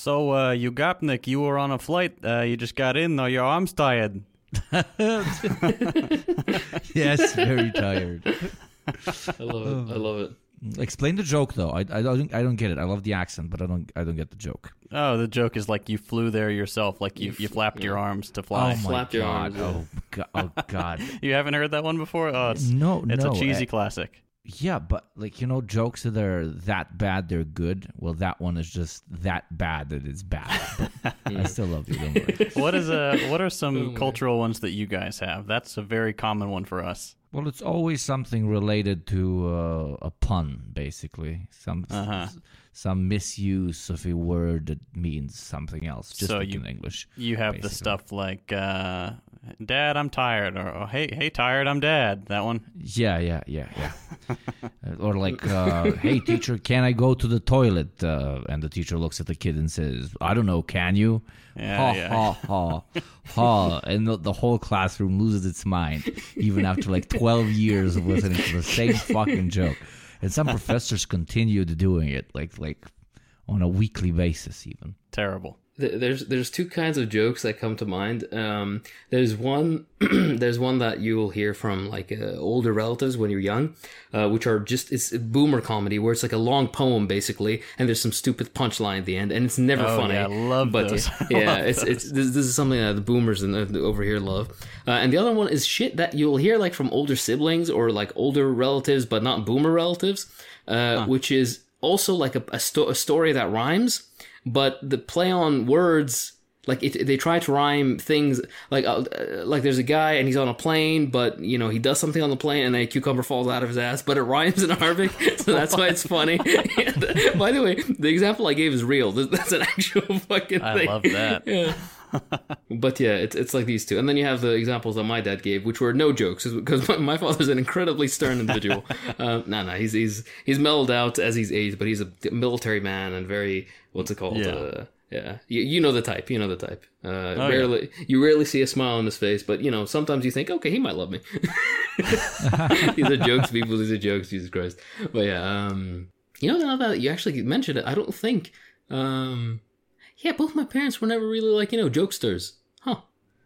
So, uh, Yugopnik, you were on a flight. Uh, you just got in, though your arm's tired. yes, very tired. I love it. I love it. Explain the joke though. I, I don't I don't get it. I love the accent, but I don't I don't get the joke. Oh, the joke is like you flew there yourself, like you, you flapped your arms to fly. Oh my Flap your god. arms, yeah. Oh god. Oh god. You haven't heard that one before? Oh, it's, no, it's no. a cheesy I- classic. Yeah, but like you know, jokes that are that bad they're good. Well, that one is just that bad that it's bad. I still love you. Don't worry. What is a what are some Oh, cultural ones that you guys have? That's a very common one for us. Well, it's always something related to uh, a pun, basically. Some Uh-huh. some misuse of a word that means something else, just So like you- in English. You have the stuff like uh, "Dad, I'm tired," or oh, "Hey, hey, tired, I'm Dad." That one. Yeah, yeah, yeah, yeah. Uh, or like, uh, hey, teacher, can I go to the toilet? Uh, and the teacher looks at the kid and says, I don't know, can you? Yeah, ha, yeah. ha, ha, ha. And the, the whole classroom loses its mind, even after like 12 years of listening to the same fucking joke. And some professors continued doing it, like, like on a weekly basis, even. Terrible. Th- There's there's two kinds of jokes that come to mind. Um, there's one there's one that you'll hear from like uh, older relatives when you're young, uh, which are just it's a boomer comedy where it's like a long poem basically, and there's some stupid punchline at the end, and it's never Oh, funny. yeah, I love but those. Yeah, yeah, it's it's this, this is something that the boomers in, uh, over here love. Uh, and the other one is shit that you'll hear like from older siblings or like older relatives, but not boomer relatives, uh, which is also like a, a, sto- a story that rhymes, but the play on words. Like it, they try to rhyme things like uh, like there's a guy and he's on a plane, but you know he does something on the plane and a cucumber falls out of his ass, but it rhymes in Arabic, so that's why it's funny. And, by the way, the example I gave is real. That's an actual fucking I thing. I love that. Yeah. but yeah, it's it's like these two, and then you have the examples that my dad gave, which were no jokes, because my, my father's an incredibly stern individual. um, no, no, he's he's he's mellowed out as he's aged, but he's a military man and very what's it called? Yeah. Uh, yeah, you, you know the type. You know the type. Uh, Oh, yeah. rarely, you rarely see a smile on his face, but you know sometimes you think, okay, he might love me. these are jokes, people. These are jokes. Jesus Christ. But yeah, um, you know now that you actually mentioned it, I don't think. Um, yeah, both my parents were never really like you know jokesters, huh?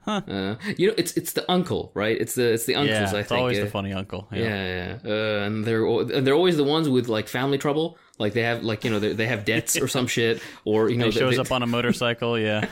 Huh. Uh, you know, it's it's the uncle, right? It's the it's the uncles. yeah, I it's think. always uh, the funny uncle. Yeah. yeah, yeah, uh, and they're and they're always the ones with like family trouble. Like they have like you know they, they have debts or some shit, or you know He shows they- up on a motorcycle. Yeah.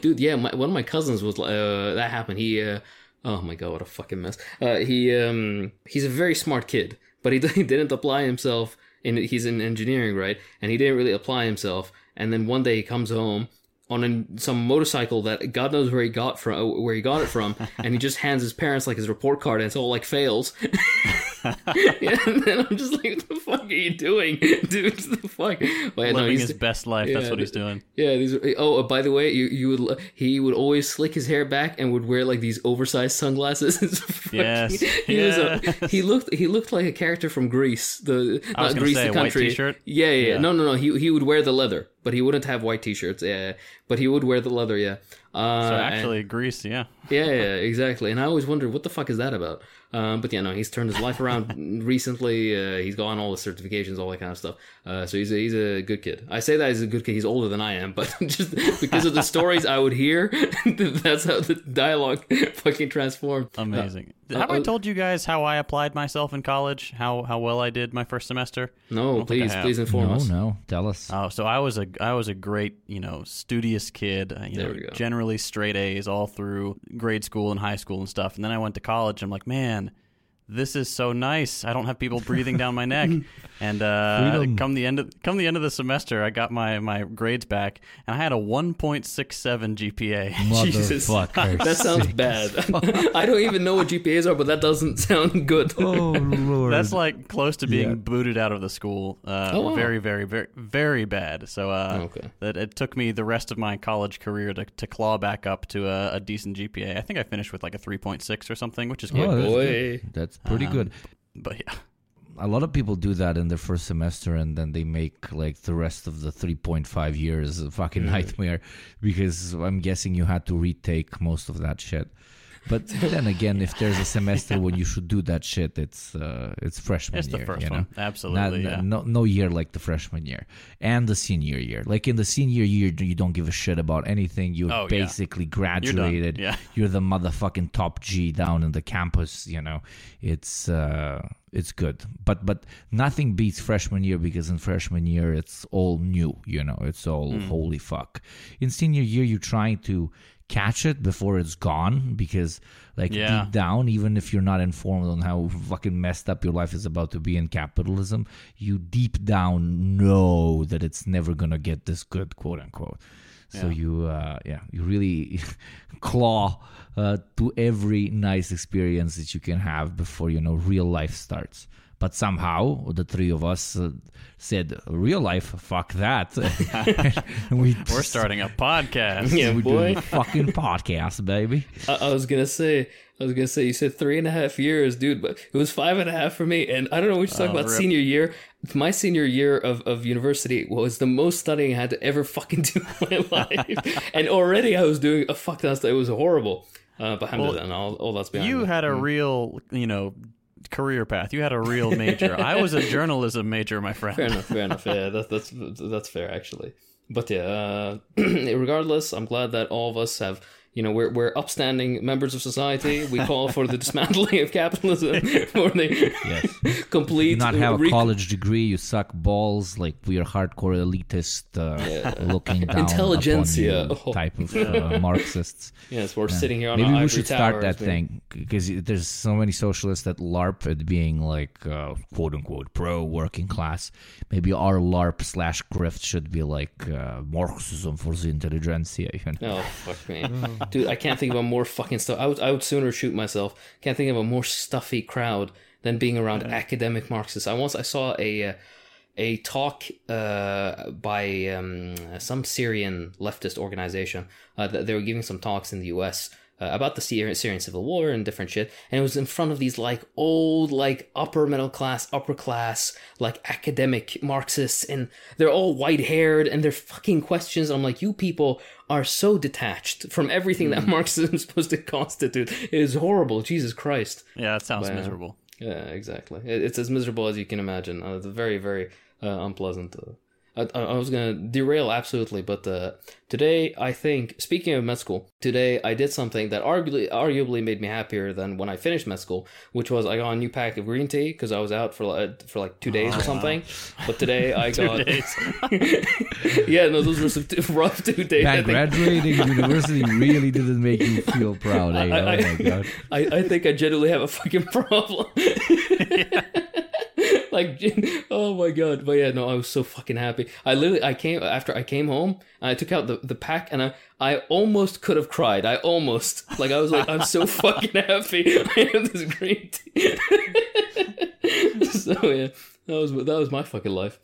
dude yeah my, one of my cousins was uh that happened he uh oh my god what a fucking mess uh he um he's a very smart kid but he, he didn't apply himself in he's in engineering right and he didn't really apply himself and then one day he comes home on some motorcycle that God knows where he got from, where he got it from, and he just hands his parents like his report card, and it's all like fails. yeah, and then I'm just like, what the fuck are you doing, dude? What the fuck? Yeah, no, Living he's- his best life. That's what he's doing. yeah, these. Are, oh, uh, by the way, you you would he would always slick his hair back and would wear like these oversized sunglasses. Fucking- Yes, he was a, he looked he looked like a character from Greece. The I not gonna Greece, say, the white country. t-shirt? Yeah, yeah, yeah. Yeah. No, no, no. He he would wear the leather, but he wouldn't have white t-shirts. Yeah, but he would wear the leather. Yeah. Uh, So and- actually, Greece. Yeah. yeah, yeah, exactly. And I always wondered what the fuck is that about. Um, but yeah, no, he's turned his life around recently. Uh, he's gotten all the certifications, all that kind of stuff. Uh, so he's a, he's a good kid. I say that he's a good kid. He's older than I am, but just because of the stories I would hear, that's how the dialogue fucking transformed. Amazing. Uh, Have I uh, told you guys how I applied myself in college? How how well I did my first semester? No, don't think I please, please inform No, us. no. Tell us. Oh, so I was a I was a great you know studious kid. uh, You There know, we go. generally straight A's all through grade school and high school and stuff. And then I went to college. I'm like, man, this is so nice. I don't have people breathing down my neck. And uh, come the end of come the end of the semester, I got my my grades back, and I had a 1.67 GPA. Jesus. Motherfucker. That sounds bad. I don't even know what GPAs are, but that doesn't sound good. Oh, Lord. That's like close to being Yeah. booted out of the school. Uh, Oh, wow. Very, very, very, very bad. So uh, Okay. that it took me the rest of my college career to, to claw back up to a, a decent GPA. I think I finished with like a 3.6 or something, which is good. Oh, that's boy. good. That's pretty Um, good. But yeah, A lot of people do that in their first semester, and then they make like the rest of the 3.5 years a fucking nightmare because I'm guessing you had to retake most of that shit. But then again, if there's a semester when you should do that shit, it's uh, it's freshman It's the first you know? one. Absolutely, Not- yeah. No, no year like the freshman year and the senior year. Like in the senior year, you don't give a shit about anything. You Oh, yeah. basically graduated. Yeah. You're the motherfucking top G down in the campus. You know, it's uh, it's good. But but nothing beats freshman year because in freshman year it's all new. You know, it's all Hmm. holy fuck. In senior year, you're trying to catch it before it's gone because like Yeah. deep down even if you're not informed on how fucking messed up your life is about to be in capitalism you deep down know that it's never gonna get this good quote unquote so Yeah. you uh yeah you really claw uh, to every nice experience that you can have before you know real life starts but somehow the three of us uh, said real life fuck that we We're starting a podcast. Yeah, we're boy. doing a fucking podcast baby I, I was gonna say, I was gonna say, you said three and a half years, dude, but it was five and a half for me. And I don't know what you're talking Oh, about. rip. Senior year, my senior year of, of university was the most studying I had to ever fucking do in my life. and already I was doing a fuck ton of stuff. It was horrible. Uh, but alhamdulillah, and all, all that's behind You me. had a real, you know, career path. You had a real major. I was a journalism major, my friend. Fair enough, fair enough. Yeah, that, that's that's fair actually. But yeah, uh, regardless, I'm glad that all of us have. You know, we're we're upstanding members of society. We call for the dismantling of capitalism, for the yes complete. you not have a re- college degree, you suck balls. Like we are hardcore elitist, uh, looking down Intelligentsia. upon you Oh. type of uh, Marxists. Yes, we're sitting here on Maybe an we ivory should start that we- thing because there's so many socialists that LARP at being like uh, quote unquote pro working class. Maybe our LARP slash grift should be like uh, Marxism for the intelligentsia. You know? Oh fuck me, dude! I can't think of a more fucking stuff. I would I would sooner shoot myself. Can't think of a more stuffy crowd than being around academic Marxists. I once I saw a a talk uh, by um, some Syrian leftist organization. Uh, that they were giving some talks in the U.S. Uh, about the Syrian, Syrian civil war and different shit, and it was in front of these like old, like upper middle class, upper class, like academic Marxists, and they're all white haired, and they're fucking questions. I'm like, you people are so detached from everything that Marxism is supposed to constitute. It is horrible. Jesus Christ. Yeah, that sounds Wow. miserable. Yeah, exactly. It- It's as miserable as you can imagine. Uh, it's very, very uh, unpleasant. Uh, I, I I was gonna derail absolutely, but uh, today I think, speaking of med school, today I did something that arguably arguably made me happier than when I finished med school, which was I got a new pack of green tea because I was out for like, for like two days or something. But today I got yeah, no, those were some t- rough two days. I Man, think- graduating university really didn't make you feel proud. Eh? I- oh my god. I, I think I genuinely have a fucking problem. like, oh my god! But yeah, no, I was so fucking happy. I literally, I came after I came home and I took out the, the pack and I, I almost could have cried. I almost like I was like, I'm so fucking happy. I have this green tea. so yeah, that was that was my fucking life.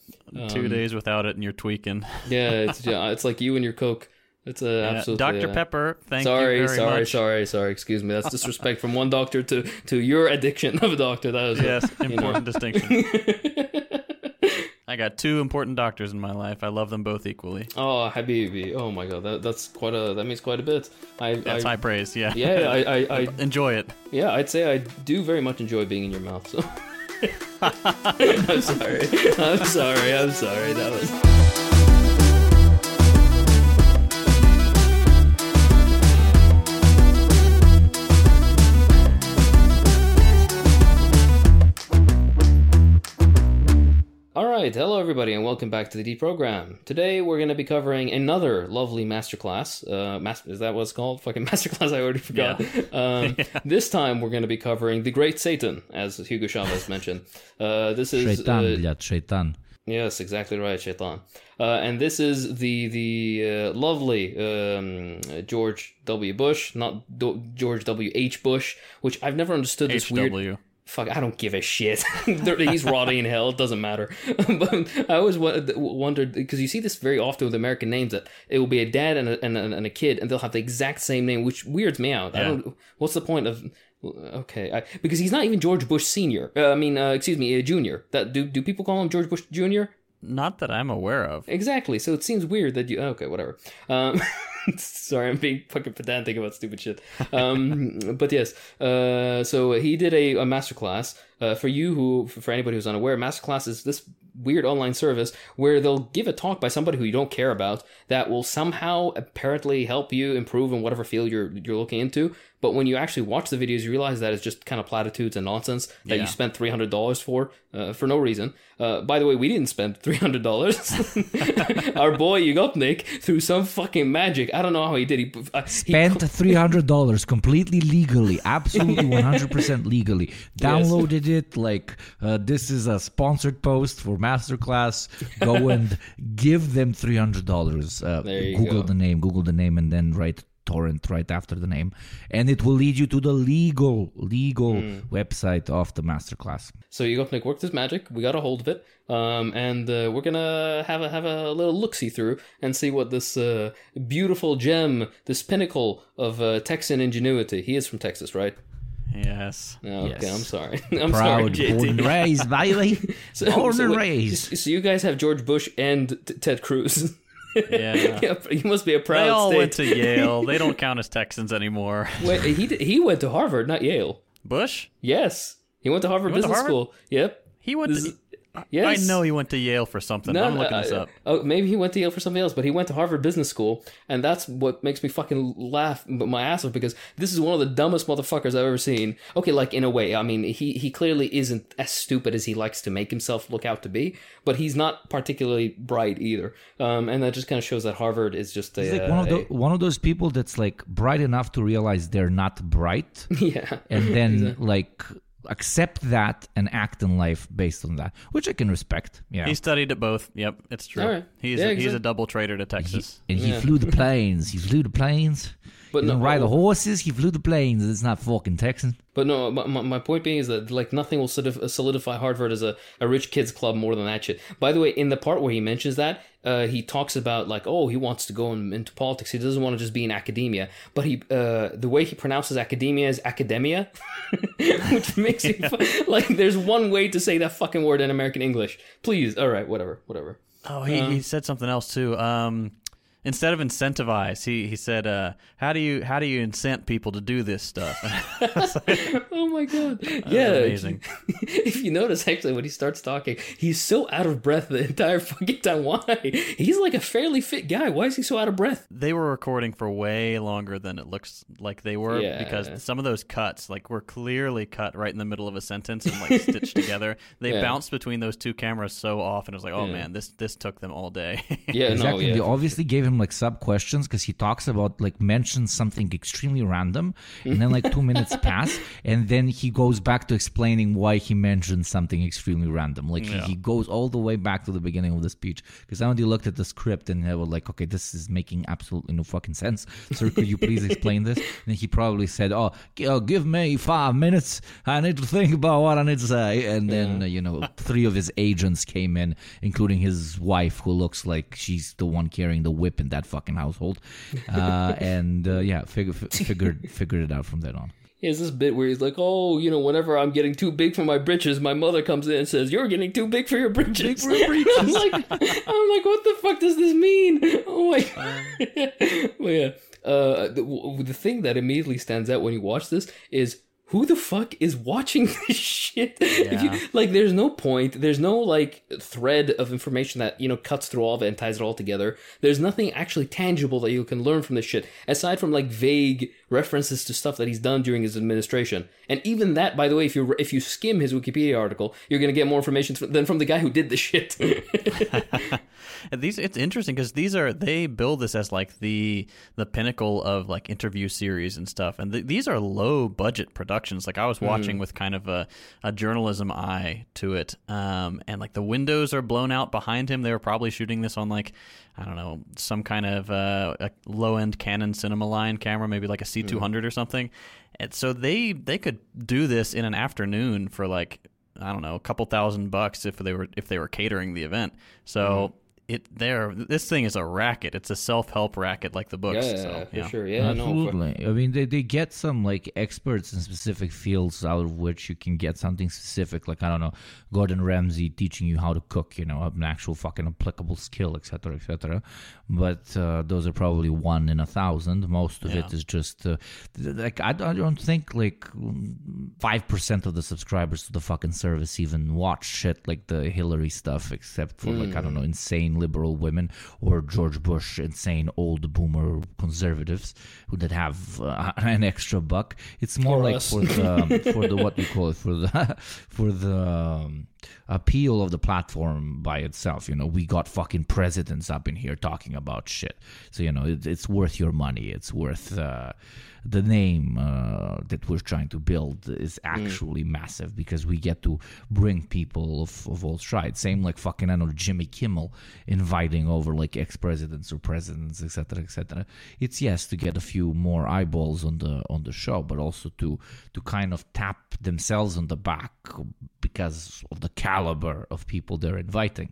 Two Um, days without it, and you're tweaking. Yeah, it's yeah, it's like you and your coke. It's a Yeah, absolutely Dr. Pepper, thank sorry, you very sorry, much. sorry, sorry. Excuse me. That's disrespect from one doctor to to your addiction of a doctor. That was Yes, know. important distinction. I got two important doctors in my life. I love them both equally. oh, Habibi. Oh my god, that, that's quite a that means quite a bit. I, That's I high praise. Yeah. yeah, I, I, I Enjoy it. yeah, I'd say I do very much enjoy being in your mouth. So. I'm sorry. I'm sorry. I'm sorry. That was. right, hello everybody, and welcome back to the Deprogram. Today we're going to be covering another lovely masterclass. Uh, mas- is that what's called? Fucking masterclass, I already forgot. Yeah. Um, yeah. This time we're going to be covering The Great Satan, as Hugo Chavez mentioned. Uh, this is. Shaitan, uh, Shaitan. Yes, exactly right, Shaitan. Uh, and this is the the uh, lovely um, George W. Bush, not Do- George W. H. Bush, which I've never understood this H-W. weird. Fuck, I don't give a shit. He's rotting in hell. It doesn't matter. but I always wondered because you see this very often with American names that it will be a dad and a, and a, and a kid, and they'll have the exact same name, which weirds me out. I Yeah. don't. What's the point of? Okay, I, because he's not even George Bush Senior. Uh, I mean, uh, excuse me, uh, Junior. That do do people call him George Bush Junior? Not that I'm aware of. Exactly. So it seems weird that you. Okay, whatever. Um, sorry, I'm being fucking pedantic about stupid shit. Um, but yes. Uh, so he did a, a masterclass. Uh, for you who, for anybody who's unaware, masterclass is this weird online service where they'll give a talk by somebody who you don't care about that will somehow apparently help you improve in whatever field you're you're looking into. But when you actually watch the videos, you realize that it's just kind of platitudes and nonsense that Yeah. you spent three hundred dollars for uh, for no reason. Uh, by the way, we didn't spend three hundred dollars. Our boy Yugopnik, through some fucking magic, I don't know how he did. He, uh, he Spent three hundred dollars completely legally, absolutely one hundred percent legally. Downloaded it like uh, this is a sponsored post for masterclass. Go and give them three hundred dollars. Uh, Google go. the name, Google the name, and then write torrent right after the name, and it will lead you to the legal legal Hmm. website of the masterclass. So Yugopnik worked his magic. We got a hold of it, um, and uh, we're gonna have a have a little look see through and see what this uh, beautiful gem, this pinnacle of uh, Texan ingenuity. He is from Texas, right? Yes. No, okay, Yes. I'm sorry. I'm sorry, Proud, JT. born and raised, baby. So- born so wait, raised. So you guys have George Bush and T- Ted Cruz. Yeah. yeah, you must be a proud They all state. went to Yale. They don't count as Texans anymore. Wait, he he went to Harvard, not Yale. Bush? Yes, he went to Harvard went to Business Harvard? School. Yep. He went This to. Is- Yes. I know he went to Yale for something. I'm looking uh, this up. Oh, maybe he went to Yale for something else, but he went to Harvard Business School, and that's what makes me fucking laugh my ass off because this is one of the dumbest motherfuckers I've ever seen. Okay, like in a way, I mean, he he clearly isn't as stupid as he likes to make himself look out to be, but he's not particularly bright either. Um, and that just kind of shows that Harvard is just a, He's like uh, one of a- one of those people that's like bright enough to realize they're not bright, yeah. and then like accept that and act in life based on that, which I can respect. Yeah, He studied at both. Yep, it's true. All right. He's Yeah, a, he's a double traitor to Texas. and he Yeah. flew the planes. He flew the planes. But He no- didn't ride the horses. He flew the planes. It's not fucking Texan. But no, my, my my point being is that like nothing will solidif- solidify Harvard as a, a rich kids club more than that shit. By the way, in the part where he mentions that, uh, he talks about like, oh, he wants to go in, into politics. He doesn't want to just be in academia. But he, uh, the way he pronounces academia is academia, which makes me fu- like. There's one way to say that fucking word in American English. Please, all right, whatever, whatever. Oh, he, he said something else too. Um, instead of incentivize, he he said, uh, "How do you how do you incent people to do this stuff?" Oh my god! yeah, amazing. if you notice, actually, when he starts talking, he's so out of breath the entire fucking time. Why? He's like a fairly fit guy. Why is he so out of breath? they were recording for way longer than it looks like they were Yeah. because some of those cuts like were clearly cut right in the middle of a sentence and like stitched together. They Yeah. bounced between those two cameras so often. It was like, oh Yeah. man, this this took them all day. Yeah, Exactly. no, They obviously gave him like sub questions because he talks about like mentions something extremely random, and then like two minutes pass, and then he goes back to explaining why he mentioned something extremely random. Like Yeah. he, he goes all the way back to the beginning of the speech because I only looked at the script and I was like, okay, this is making absolutely no fucking sense. Sir, could you please explain this? And he probably said, oh, uh, give me five minutes. I need to think about what I need to say. And then uh, you know, three of his agents came in, including his wife, who looks like she's the one carrying the whip in that fucking household. Uh, and uh, yeah, fig- f- figured figured it out from then on. He has this bit where he's like, "Oh, you know, whenever I'm getting too big for my britches, my mother comes in and says, "You're getting too big for your britches." I'm like, I'm like, what the fuck does this mean? Oh my god. well, yeah. Uh, the, the thing that immediately stands out when you watch this is who the fuck is watching this shit? If you- like, there's no point. There's no like thread of information that you know cuts through all of it and ties it all together. There's nothing actually tangible that you can learn from this shit aside from like vague references to stuff that he's done during his administration. And even that, by the way, if you if you skim his Wikipedia article, you're gonna get more information than from the guy who did the shit. And these it's interesting because these are they build this as like the the pinnacle of like interview series and stuff and th- these are low budget productions like i was watching with kind of a, a journalism eye to it um, and like the windows are blown out behind him they were probably shooting this on like i don't know some kind of uh, a low end canon cinema line camera maybe like a c200 or something. And so they they could do this in an afternoon for like I don't know, a couple thousand bucks if they were if they were catering the event. So it there. This thing is a racket. It's a self help racket, like the books. Yeah, so, for sure. Yeah, no, for- Absolutely. I mean, they, they get some like experts in specific fields out of which you can get something specific, like I don't know, Gordon Ramsay teaching you how to cook, you know, an actual fucking applicable skill, etc., etc. But uh, those are probably one in a thousand. Most of it Yeah. is just uh, like I, don't- I don't think like five percent of the subscribers to the fucking service even watch shit like the Hillary stuff, except for like I don't know, insane liberal women or George Bush insane old boomer conservatives who that have uh, an extra buck. It's more Or like us. for the for the what you call it for the for the um, appeal of the platform by itself. You know, we got fucking presidents up in here talking about shit. So you know, it, it's worth your money. It's worth. Uh, the name uh, that we're trying to build is actually massive because we get to bring people of, of all stripes. Same like fucking I know Jimmy Kimmel inviting over like ex presidents or presidents, etc., etc. It's yes to get a few more eyeballs on the on the show, but also to to kind of tap themselves on the back because of the caliber of people they're inviting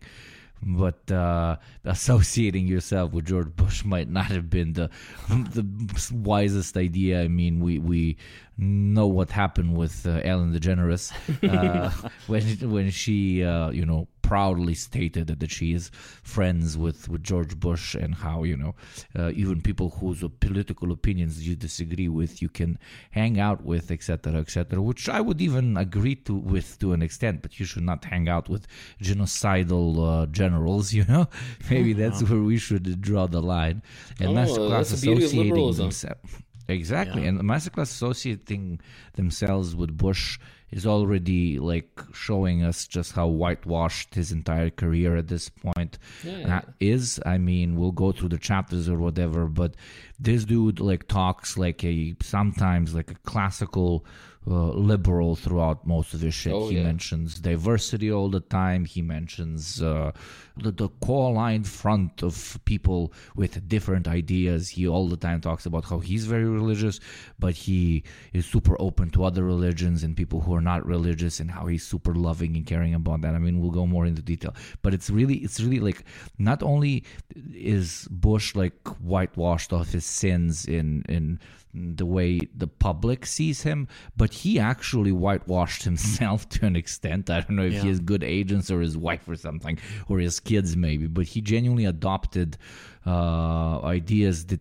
but uh, associating yourself with George Bush might not have been the the wisest idea. I mean, we we know what happened with uh, Ellen DeGeneres uh, when when she uh, you know proudly stated that she is friends with, with George Bush and how you know uh, even people whose political opinions you disagree with you can hang out with etc etc which I would even agree to with to an extent but you should not hang out with genocidal uh, generals you know? Maybe that's where we should draw the line. And Oh, that's the associating themselves exactly. Yeah. and masterclass associating themselves with Bush is already like showing us just how whitewashed his entire career at this point Yeah. is. I mean, we'll go through the chapters or whatever, but this dude like talks like a sometimes like a classical uh, liberal throughout most of his shit. Oh, he yeah. mentions diversity all the time. He mentions uh, the, the core-aligned front of people with different ideas. He all the time talks about how he's very religious, but he is super open to other religions and people who are not religious, and how he's super loving and caring about that. I mean, we'll go more into detail, but it's really, it's really like not only is Bush like whitewashed off his sins in in the way the public sees him, but he actually whitewashed himself to an extent. I don't know if he has good agents or his wife or something, or his kids maybe, but he genuinely adopted uh, ideas that,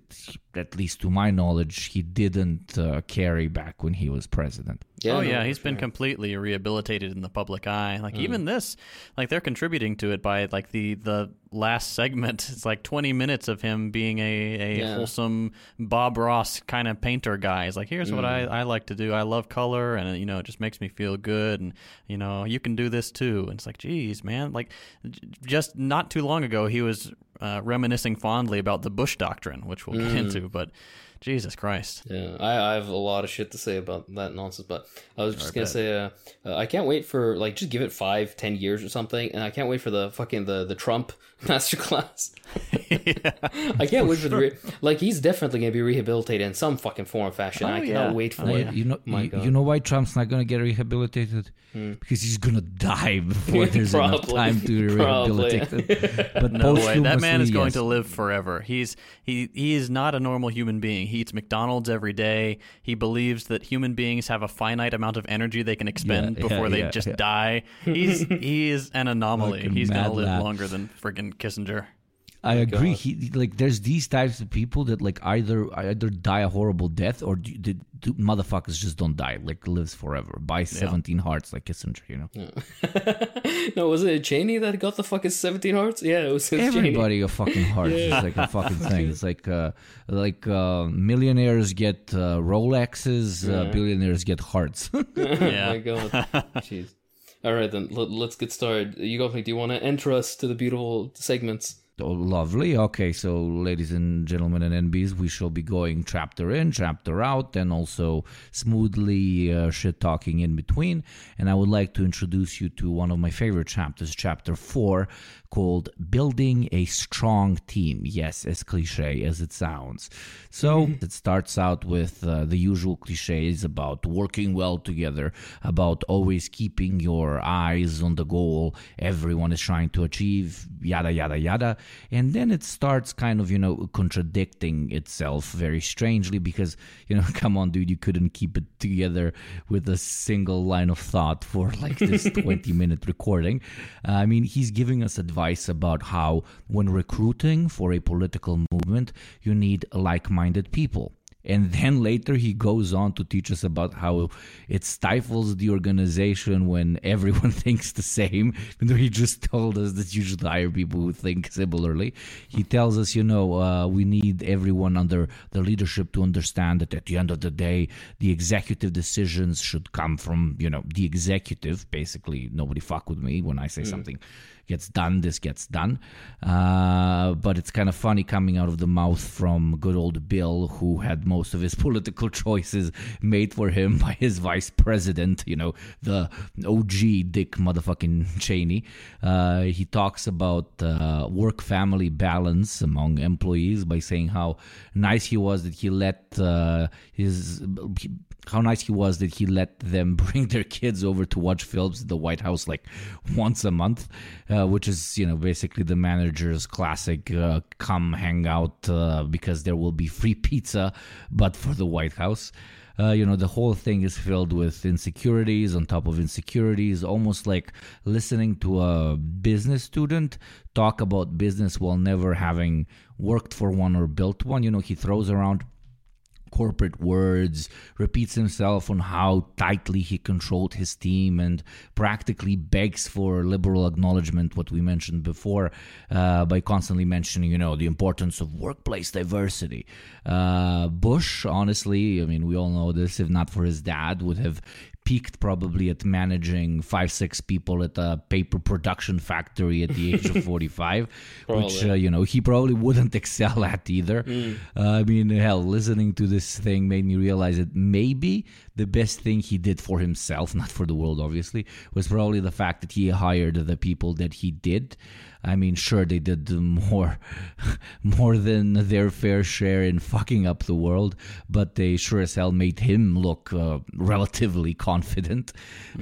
at least to my knowledge, he didn't uh, carry back when he was president. Yeah, oh no, yeah, for he's been sure. completely rehabilitated in the public eye. Mm. Like even this, like they're contributing to it by like the the last segment. It's like twenty minutes of him being a, a Yeah. wholesome Bob Ross kind of painter guy. He's like, here's what Mm. I, I like to do. I love color, and you know, it just makes me feel good. And you know, you can do this too. And it's like, geez, man, like j- just not too long ago, he was uh, reminiscing fondly about the Bush doctrine, which we'll Mm. get into. But Jesus Christ. Yeah, I, I have a lot of shit to say about that nonsense, but I was just I gonna bet. say, uh, uh, I can't wait for like just give it five, ten years or something, and I can't wait for the fucking the the Trump masterclass. I can't wait for the re- like he's definitely gonna be rehabilitated in some fucking form or fashion. Oh, I cannot yeah. wait for Oh, it. yeah. you know, My you, God. you know why Trump's not going to get rehabilitated? Because he's going to die before there's enough time to Probably. rehabilitate him. But No way. That man is posthumously, going to live forever. He's he he is not a normal human being. He eats McDonald's every day. He believes that human beings have a finite amount of energy they can expend Yeah, before yeah, they yeah, just die. He's he is an anomaly. Fucking He's gonna live lad. longer than friggin' Kissinger. I agree. God. He like there's these types of people that like either either die a horrible death or do, do, do- motherfuckers just don't die. Like lives forever. Buy seventeen hearts like Kissinger. You know, no, was it Cheney that got the fucking seventeen hearts? Yeah, it was, it was Cheney. everybody a fucking heart. It's like a fucking thing. It's like uh, like uh, millionaires get uh, Rolexes, uh, billionaires get hearts. Oh Yeah. my god. Jeez. All right then, let, let's get started. You go. Do you want to enter us to the beautiful segments? Oh, lovely. Okay, so ladies and gentlemen and NBs, we shall be going chapter in, chapter out, and also smoothly uh, shit talking in between. And I would like to introduce you to one of my favorite chapters, chapter four, called Building a Strong Team. Yes, as cliche as it sounds. So it starts out with uh, the usual cliches about working well together, about always keeping your eyes on the goal everyone is trying to achieve, yada, yada, yada. and then it starts kind of you know contradicting itself very strangely because you know come on dude you couldn't keep it together with a single line of thought for like this 20 minute recording uh, i mean he's giving us advice about how when recruiting for a political movement you need like-minded people and then later he goes on to teach us about how it stifles the organization when everyone thinks the same. Even though he just told us that you should hire people who think similarly. He tells us, you know, uh, we need everyone under the leadership to understand that at the end of the day, the executive decisions should come from, you know, the executive. Basically, nobody fuck with me when I say mm. something gets done, this gets done. Uh, but it's kind of funny coming out of the mouth from good old Bill, who had most of his political choices made for him by his vice president, you know, the OG Dick motherfucking Cheney. Uh, he talks about uh, work family balance among employees by saying how nice he was that he let uh, his how nice he was that he let them bring their kids over to watch films at the White House like once a month, uh, which is you know basically the manager's classic uh, come hang out uh, because there will be free pizza, but for the White House. Uh, you know the whole thing is filled with insecurities on top of insecurities almost like listening to a business student talk about business while never having worked for one or built one you know he throws around corporate words, repeats himself on how tightly he controlled his team, and practically begs for liberal acknowledgement, what we mentioned before, uh, by constantly mentioning, you know, the importance of workplace diversity. Uh, Bush, honestly, I mean, we all know this, if not for his dad, would have peaked probably at managing five six people at a paper production factory at the age of 45 which uh, you know he probably wouldn't excel at either. Mm. uh, i mean hell listening to this thing made me realize that maybe the best thing he did for himself not for the world obviously was probably the fact that he hired the people that he did I mean, sure, they did more, more than their fair share in fucking up the world, but they sure as hell made him look uh, relatively confident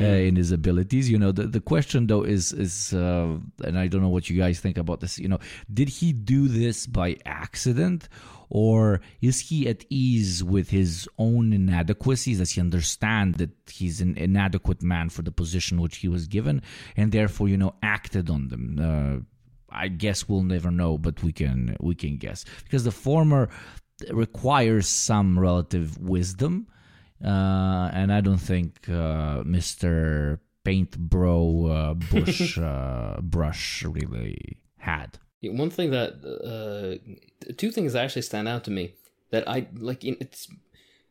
uh, in his abilities. You know, the the question though is is, uh, and I don't know what you guys think about this. You know, did he do this by accident? Or is he at ease with his own inadequacies? Does he understand that he's an inadequate man for the position which he was given, and therefore, you know, acted on them? Uh, I guess we'll never know, but we can we can guess because the former requires some relative wisdom, uh, and I don't think uh, Mister Paint Bro uh, Bush uh, Brush really had. One thing that uh, two things actually stand out to me that I like. It's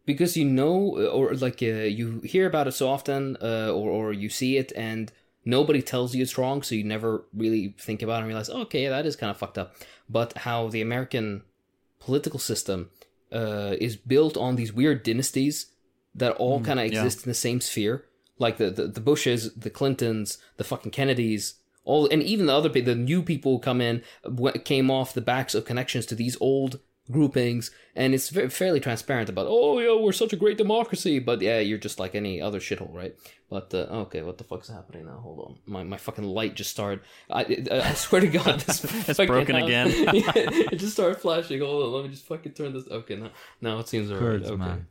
because you know, or like uh, you hear about it so often, or or you see it and nobody tells you it's wrong, so you never really think about it and realize, oh, okay, that is kind of fucked up. But how the American political system uh, is built on these weird dynasties that all mm, kind of exist yeah. in the same sphere, like the, the the Bushes, the Clintons, the fucking Kennedys. All and even the other the new people who come in came off the backs of connections to these old groupings and it's fairly transparent about oh yeah we're such a great democracy but yeah you're just like any other shithole right? But uh, okay what the fuck's happening now? Hold on. My, my fucking light just started i i swear to god this it's broken house, again. It just started flashing. Hold on let me just fucking turn this okay now now it seems alright okay. man.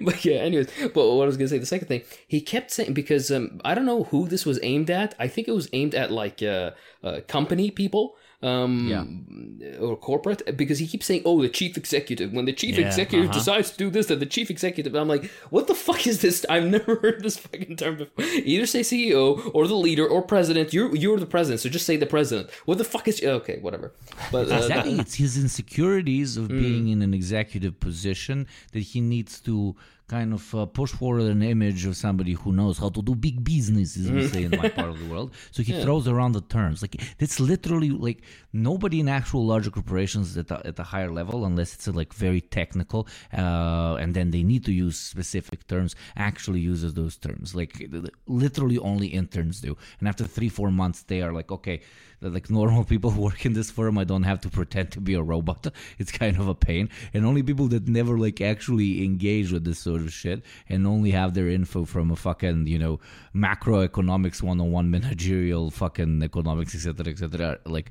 but yeah, anyways, but what I was gonna say, the second thing, he kept saying because um, I don't know who this was aimed at. I think it was aimed at like uh, uh company people um, yeah. or corporate because he keeps saying, "Oh, the chief executive." When the chief yeah, executive uh-huh. decides to do this, then the chief executive. I'm like, what the fuck is this? I've never heard this fucking term before. Either say CEO or the leader or president. You're you're the president, so just say the president. What the fuck is okay? Whatever. But uh, exactly, it's his insecurities of mm. being in an executive position that he needs to kind of uh, push forward an image of somebody who knows how to do big business, as we say in my part of the world. So he yeah. throws around the terms. Like it's literally like nobody in actual larger corporations at a, at a higher level, unless it's uh, like very technical, uh, and then they need to use specific terms, actually uses those terms. Like literally only interns do. And after three, four months, they are like, okay like normal people who work in this firm i don't have to pretend to be a robot it's kind of a pain and only people that never like actually engage with this sort of shit and only have their info from a fucking you know macroeconomics 101 managerial fucking economics etc etc like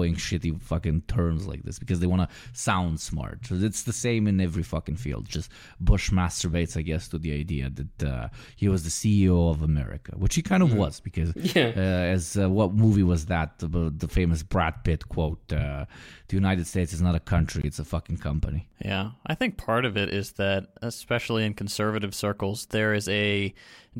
throwing shitty fucking terms like this because they want to sound smart. So it's the same in every fucking field. Just bush masturbates i guess to the idea that uh, he was the ceo of america which he kind of was because Yeah. uh, as uh, what movie was that? About the famous brad pitt quote uh, the united states is not a country it's a fucking company. Yeah, I think part of it is that, especially in conservative circles, there is a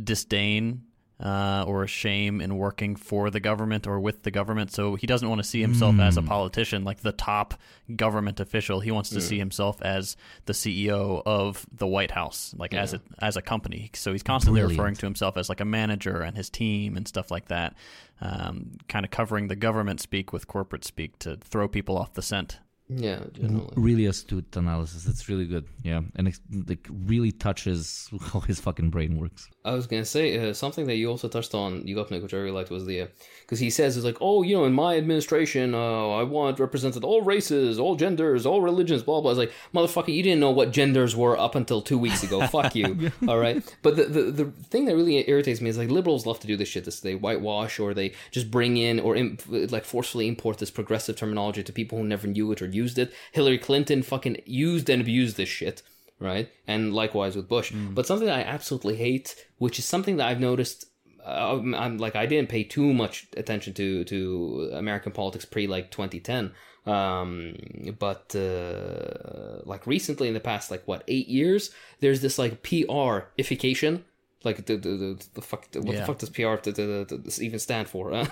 disdain uh, or a shame in working for the government or with the government. So he doesn't want to see himself as a politician, like the top government official. He wants to see himself as the CEO of the White House, like as a as a company. So he's constantly Brilliant. referring to himself as like a manager and his team and stuff like that, um, kind of covering the government speak with corporate speak to throw people off the scent. Yeah, generally. really astute analysis it's really good yeah and it like really touches how his fucking brain works I was gonna say uh, something that you also touched on, you which I really liked, was the because he says it's like, oh, you know, in my administration, uh, I want represented all races, all genders, all religions, blah blah. I was like, motherfucker, you didn't know what genders were up until two weeks ago. Fuck you. All right. But the, the the thing that really irritates me is like liberals love to do this shit. This they whitewash or they just bring in or imp- like forcefully import this progressive terminology to people who never knew it or used it. Hillary Clinton fucking used and abused this shit right? And likewise with Bush. But something that I absolutely hate, which is something that I've noticed. Uh, I'm, I'm like I didn't pay too much attention to to American politics pre like 2010. Um, but uh, like recently in the past like what eight years, there's this like PR ification. Like the the, the, the fuck what Yeah. the fuck does PR the, the, the, even stand for? Huh?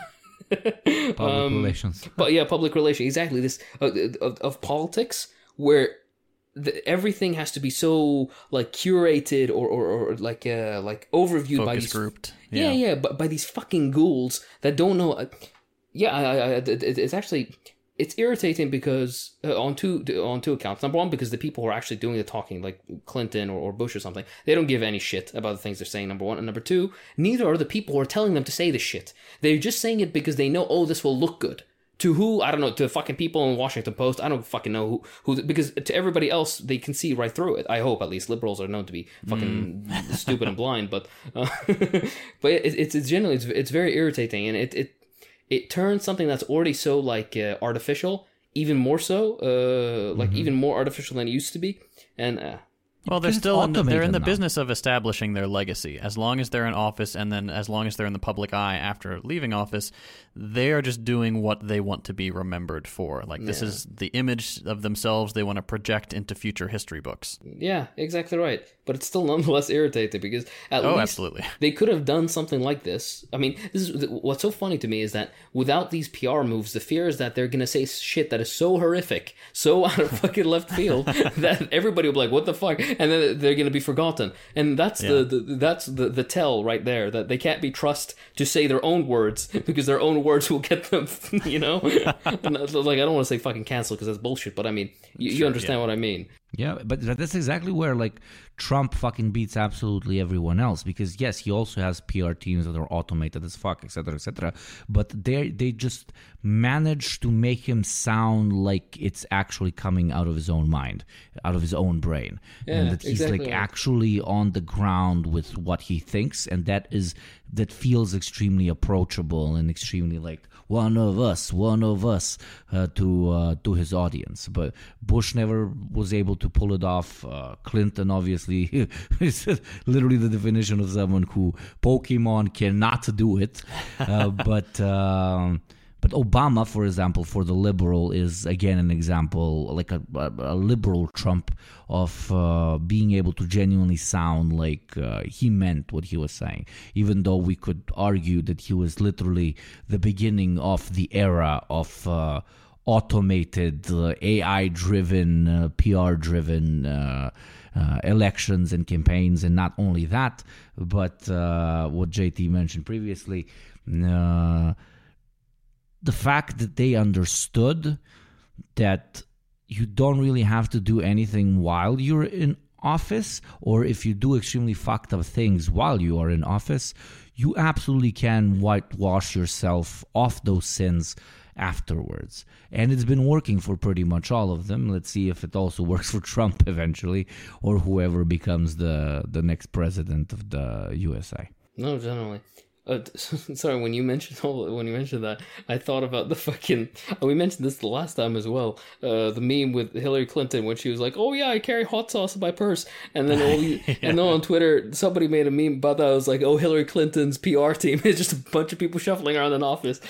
public Um, relations but yeah, public relations exactly this uh, of, of politics where the, everything has to be so like curated or or, or like uh like overviewed by these grouped. yeah yeah. but by these fucking ghouls that don't know uh, yeah I, I, I, it's actually it's irritating because uh, on two on two accounts. Number one because the people who are actually doing the talking like clinton or, or bush or something they don't give any shit about the things they're saying number one. And number two neither are the people who are telling them to say this shit. They're just saying it because they know oh this will look good to who I don't know to fucking people in Washington Post I don't fucking know who who because to everybody else they can see right through it. I hope at least liberals are known to be fucking stupid and blind but uh, but it, it's it's generally it's, it's very irritating and it it it turns something that's already so like uh, artificial even more so uh like even more artificial than it used to be and uh, Well, they're still in the, they're in the now. business of establishing their legacy. As long as they're in office, and then as long as they're in the public eye after leaving office, they are just doing what they want to be remembered for. Like this is the image of themselves they want to project into future history books. yeah exactly right but it's still nonetheless irritating because at Oh, least absolutely. they could have done something like this. I mean, this is what's so funny to me is that without these PR moves, the fear is that they're gonna say shit that is so horrific, so out of fucking left field that everybody will be like, "What the fuck?" and then they're gonna be forgotten. And that's the, the that's the the tell right there that they can't be trust to say their own words because their own words will get them. You know, like I don't want to say fucking cancel because that's bullshit, but I mean, you, you understand what I mean. Yeah, but that's exactly where like Trump fucking beats absolutely everyone else because yes, he also has PR teams that are automated as fuck, etc., etc. But they they just manage to make him sound like it's actually coming out of his own mind, out of his own brain, and that he's exactly like right. actually on the ground with what he thinks, and that is that feels extremely approachable and extremely like one of us, one of us uh, to uh, to his audience. But Bush never was able to pull it off. Uh, Clinton obviously is literally the definition of someone who Pokemon cannot do it. Uh, but. Um, but Obama, for example, for the liberal, is again an example, like a, a, liberal Trump of uh, being able to genuinely sound like uh, he meant what he was saying, even though we could argue that he was literally the beginning of the era of uh, automated, uh, AI driven, uh, PR driven. Uh, uh, elections and campaigns, and not only that, but uh, what JT mentioned previously, uh, the fact that they understood that you don't really have to do anything while you're in office, or if you do extremely fucked up things while you are in office, you absolutely can whitewash yourself off those sins afterwards. And it's been working for pretty much all of them. Let's see if it also works for Trump eventually or whoever becomes the, the next president of the USA. No, generally. Uh, sorry, when you mentioned all, when you mentioned that, I thought about the fucking. Oh, we mentioned this the last time as well. Uh, the meme with Hillary Clinton when she was like, "Oh yeah, I carry hot sauce in my purse," and then all, yeah. and then on Twitter somebody made a meme about that. I was like, "Oh, Hillary Clinton's PR team is just a bunch of people shuffling around an office."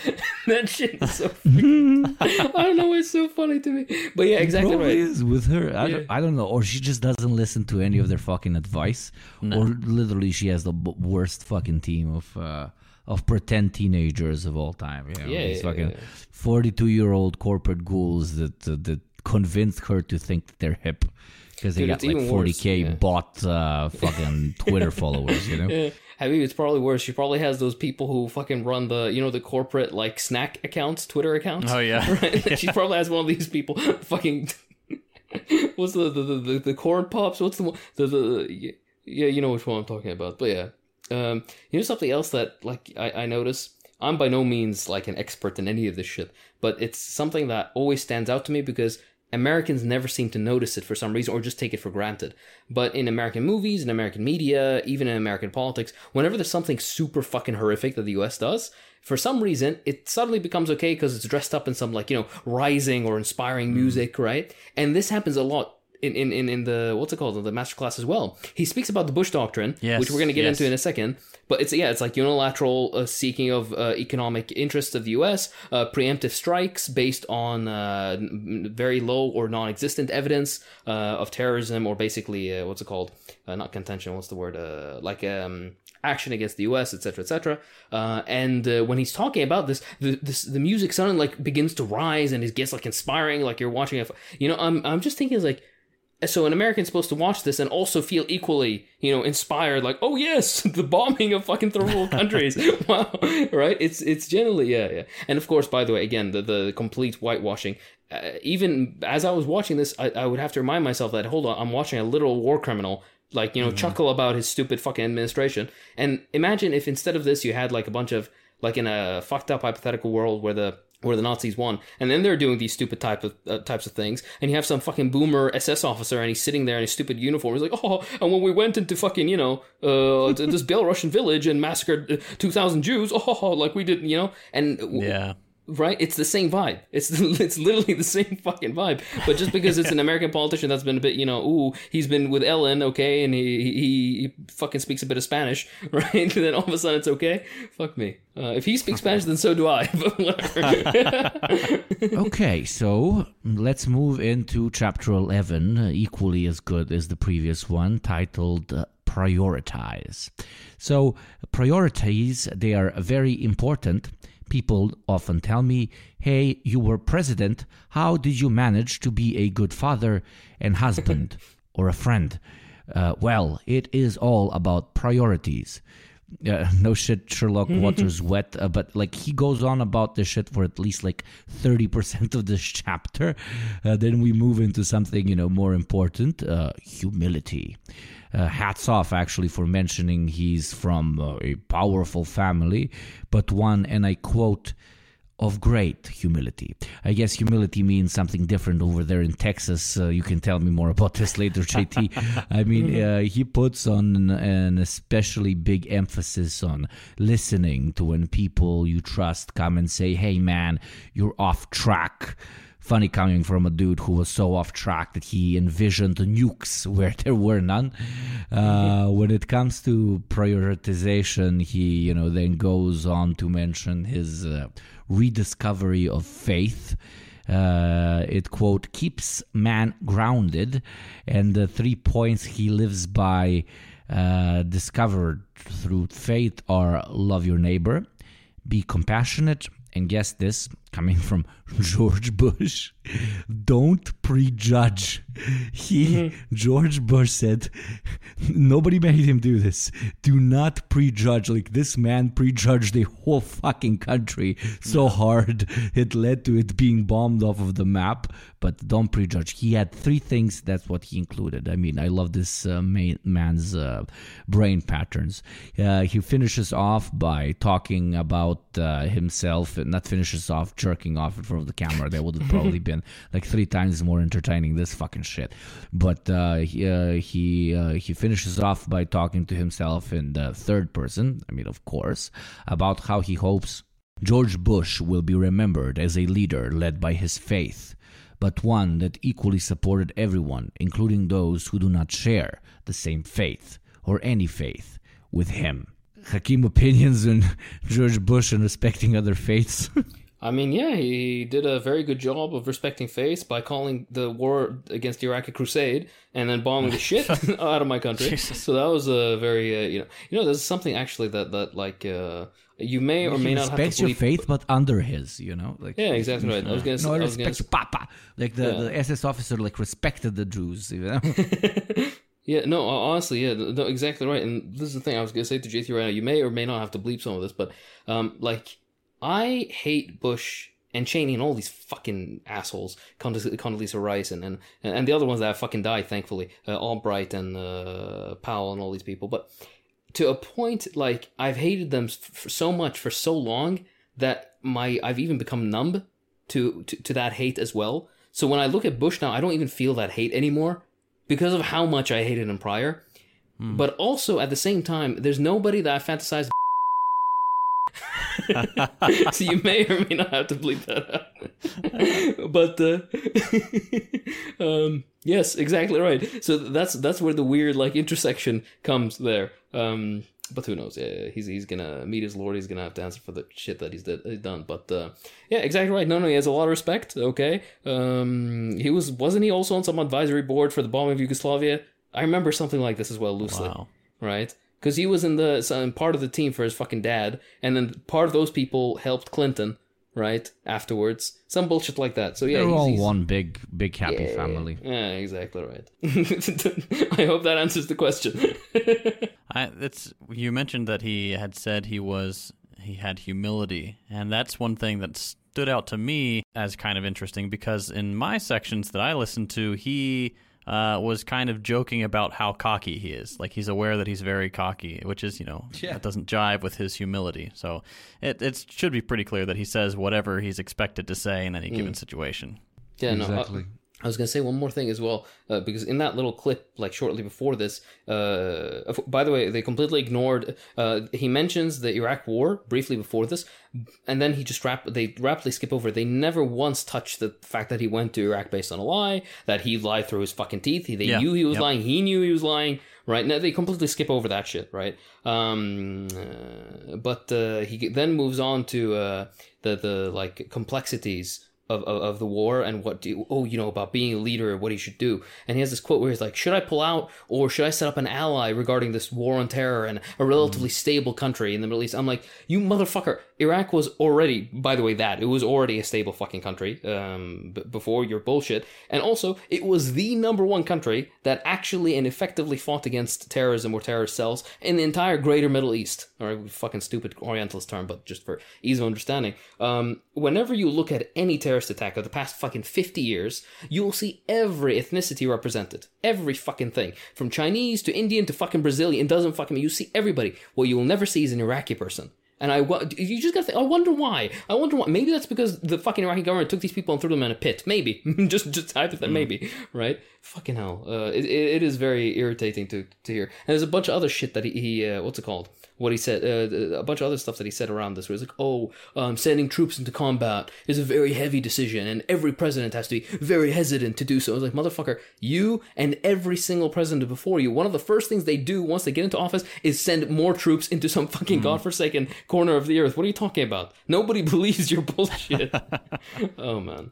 that shit is so. I don't know. It's so funny to me, but yeah, exactly right. Is with her, I, yeah. don't, I don't know, or she just doesn't listen to any of their fucking advice, no. or literally she has the worst fucking team of. Uh, of pretend teenagers of all time. You know? Yeah, these yeah, fucking forty-two-year-old corporate ghouls that uh, that convinced her to think that they're hip because they Dude, got like forty k yeah. bot uh, fucking Twitter followers. You know. Yeah. Habibi, it's probably worse. She probably has those people who fucking run the, you know, the corporate like snack accounts, Twitter accounts. Oh yeah. Right? She probably has one of these people. Fucking, what's the the, the the the corn pops? What's the one? The the yeah, you know which one I'm talking about. But yeah, um, you know something else that like I I notice. I'm by no means like an expert in any of this shit, but it's something that always stands out to me because Americans never seem to notice it for some reason or just take it for granted. But in American movies, in American media, even in American politics, whenever there's something super fucking horrific that the US does, for some reason, it suddenly becomes okay because it's dressed up in some like, you know, rising or inspiring music, right? And this happens a lot in, in, in, in the, what's it called, the masterclass as well. He speaks about the Bush Doctrine, Yes, which we're going to get yes. into in a second. But it's, yeah, it's like unilateral uh, seeking of uh, economic interests of the US, uh, preemptive strikes based on uh, very low or non existent evidence uh, of terrorism or basically, uh, what's it called? Uh, not contention, what's the word? Uh, like, um, action against the U.S., etc., etc. Uh, and uh, when he's talking about this, the this, the music suddenly like begins to rise and it gets like inspiring, like you're watching a. f- You know, I'm I'm just thinking like. So an American's supposed to watch this and also feel equally, you know, inspired, like, oh yes, the bombing of fucking third world countries. wow, right? It's it's generally yeah, yeah. And of course, by the way, again, the the complete whitewashing. Uh, even as I was watching this, I, I would have to remind myself that hold on, I'm watching a literal war criminal like you know chuckle about his stupid fucking administration and imagine if instead of this you had like a bunch of like in a fucked up hypothetical world where the where the Nazis won, and then they're doing these stupid type of uh, types of things, and you have some fucking boomer SS officer, and he's sitting there in his stupid uniform. He's like, oh, and when we went into fucking you know uh, this Belarusian village and massacred uh, two thousand Jews, oh, like we did, you know, and Yeah. Right? It's the same vibe. It's it's literally the same fucking vibe. But just because it's an American politician that's been a bit, you know, ooh, he's been with Ellen, okay, and he he, he fucking speaks a bit of Spanish, right? And then all of a sudden it's okay. Fuck me. Uh, if he speaks Spanish, then so do I. Okay, so let's move into chapter 11, uh, equally as good as the previous one, titled uh, Prioritize. So, priorities, they are very important. People often tell me, hey, you were president. How did you manage to be a good father and husband or a friend? Uh, well, it is all about priorities. Uh, no shit, Sherlock Waters wet, uh, but like he goes on about this shit for at least like 30% of this chapter. Uh, then we move into something, you know, more important uh, humility. Uh, hats off actually for mentioning he's from uh, a powerful family, but one, and I quote, of great humility. I guess humility means something different over there in Texas. Uh, you can tell me more about this later, JT. I mean, uh, he puts on an, an especially big emphasis on listening to when people you trust come and say, hey, man, you're off track. Funny coming from a dude who was so off track that he envisioned nukes where there were none. Uh, when it comes to prioritization, he, you know, then goes on to mention his uh, rediscovery of faith. Uh, it quote keeps man grounded, and the three points he lives by, uh, discovered through faith, are love your neighbor, be compassionate, and guess this, coming from George Bush, don't prejudge. He, George Bush said, nobody made him do this. Do not prejudge. Like this man prejudged the whole fucking country so hard it led to it being bombed off of the map. But don't prejudge. He had three things. That's what he included. I mean, I love this uh, ma- man's uh, brain patterns. Uh, he finishes off by talking about uh, himself, not finishes off, jerking off in front of the camera. That would have probably been like three times more entertaining. This fucking shit. But uh, he uh, he uh, he finishes off by talking to himself in the third person. I mean, of course, about how he hopes George Bush will be remembered as a leader led by his faith, but one that equally supported everyone, including those who do not share the same faith or any faith with him. Hakim opinions on George Bush and respecting other faiths. I mean, yeah, he did a very good job of respecting faith by calling the war against Iraq a crusade and then bombing the shit out of my country. Jesus. So that was a very, uh, you know, you know, there's something actually that that like uh, you may or may not have to your faith, but under his, you know, like Yeah, exactly right. I was gonna No, I I gonna respect you, Papa. Like the, Yeah. the SS officer, like respected the Jews. You know? Yeah, no, honestly, yeah, no, exactly right. And this is the thing I was gonna say to JT right now. You may or may not have to bleep some of this, but um, like I hate Bush and Cheney and all these fucking assholes, Condoleezza Rice and, and and the other ones that have fucking died, thankfully, uh, Albright and uh, Powell and all these people. But to a point, like I've hated them f- so much for so long that my I've even become numb to, to to that hate as well. So when I look at Bush now, I don't even feel that hate anymore because of how much I hated him prior. But also at the same time, there's nobody that I fantasized. so you may or may not have to bleep that out. but uh, um, yes, exactly right. So that's that's where the weird like intersection comes there. Um, but who knows? Yeah, he's he's gonna meet his lord. He's gonna have to answer for the shit that he's, did, he's done. But uh, yeah, exactly right. No, no, he has a lot of respect. Okay, um, he was wasn't he also on some advisory board for the bombing of Yugoslavia? I remember something like this as well, loosely Wow. right? Because he was in the some part of the team for his fucking dad, and then part of those people helped Clinton, right? Afterwards, some bullshit like that. So yeah, They're he's, all he's- one big, big happy yeah, family. Yeah, exactly right. I hope that answers the question. I, it's you mentioned that he had said he was he had humility, and that's one thing that stood out to me as kind of interesting because in my sections that I listened to, he uh, was kind of joking about how cocky he is. Like he's aware that he's very cocky, which is you know Yeah. that doesn't jive with his humility. So it it should be pretty clear that he says whatever he's expected to say in any given situation. yeah, no. I was gonna say one more thing as well, uh, because in that little clip, like shortly before this, uh, by the way, they completely ignored. Uh, he mentions the Iraq War briefly before this, and then he just rap- they rapidly skip over. They never once touch the fact that he went to Iraq based on a lie, that he lied through his fucking teeth. He, they Yeah, knew he was yep. lying. He knew he was lying. Right now, they completely skip over that shit. Right. Um, uh, but uh, he then moves on to uh, the the like complexities of, of, of the war and what do oh you know about being a leader and what he should do. And he has this quote where he's like should i pull out or should i set up an ally regarding this war on terror and a relatively stable country in the middle east? I'm like you motherfucker iraq was already by the way that. It was already a stable fucking country um, b- before your bullshit. And also it was the number one country that actually and effectively fought against terrorism or terrorist cells in the entire greater middle east. Or a fucking stupid orientalist term but just for ease of understanding. Um, whenever you look at any terrorist attack of the past fucking 50 years, you will see every ethnicity represented. Every fucking thing. From Chinese to Indian to fucking Brazilian, doesn't fucking mean You see everybody. What you will never see is an Iraqi person. And I, you just gotta think, I wonder why. I wonder why. Maybe that's because the fucking Iraqi government took these people and threw them in a pit. Maybe. just, just hypothetically, maybe. Right? Fucking hell. Uh, it, it, it is very irritating to, to hear. And there's a bunch of other shit that he, he uh, what's it called? What he said, uh, a bunch of other stuff that he said around this, where he's like, oh, um, sending troops into combat is a very heavy decision, and every president has to be very hesitant to do so. I was like, motherfucker, you and every single president before you, one of the first things they do once they get into office is send more troops into some fucking godforsaken corner of the earth. What are you talking about? Nobody believes your bullshit. oh, man.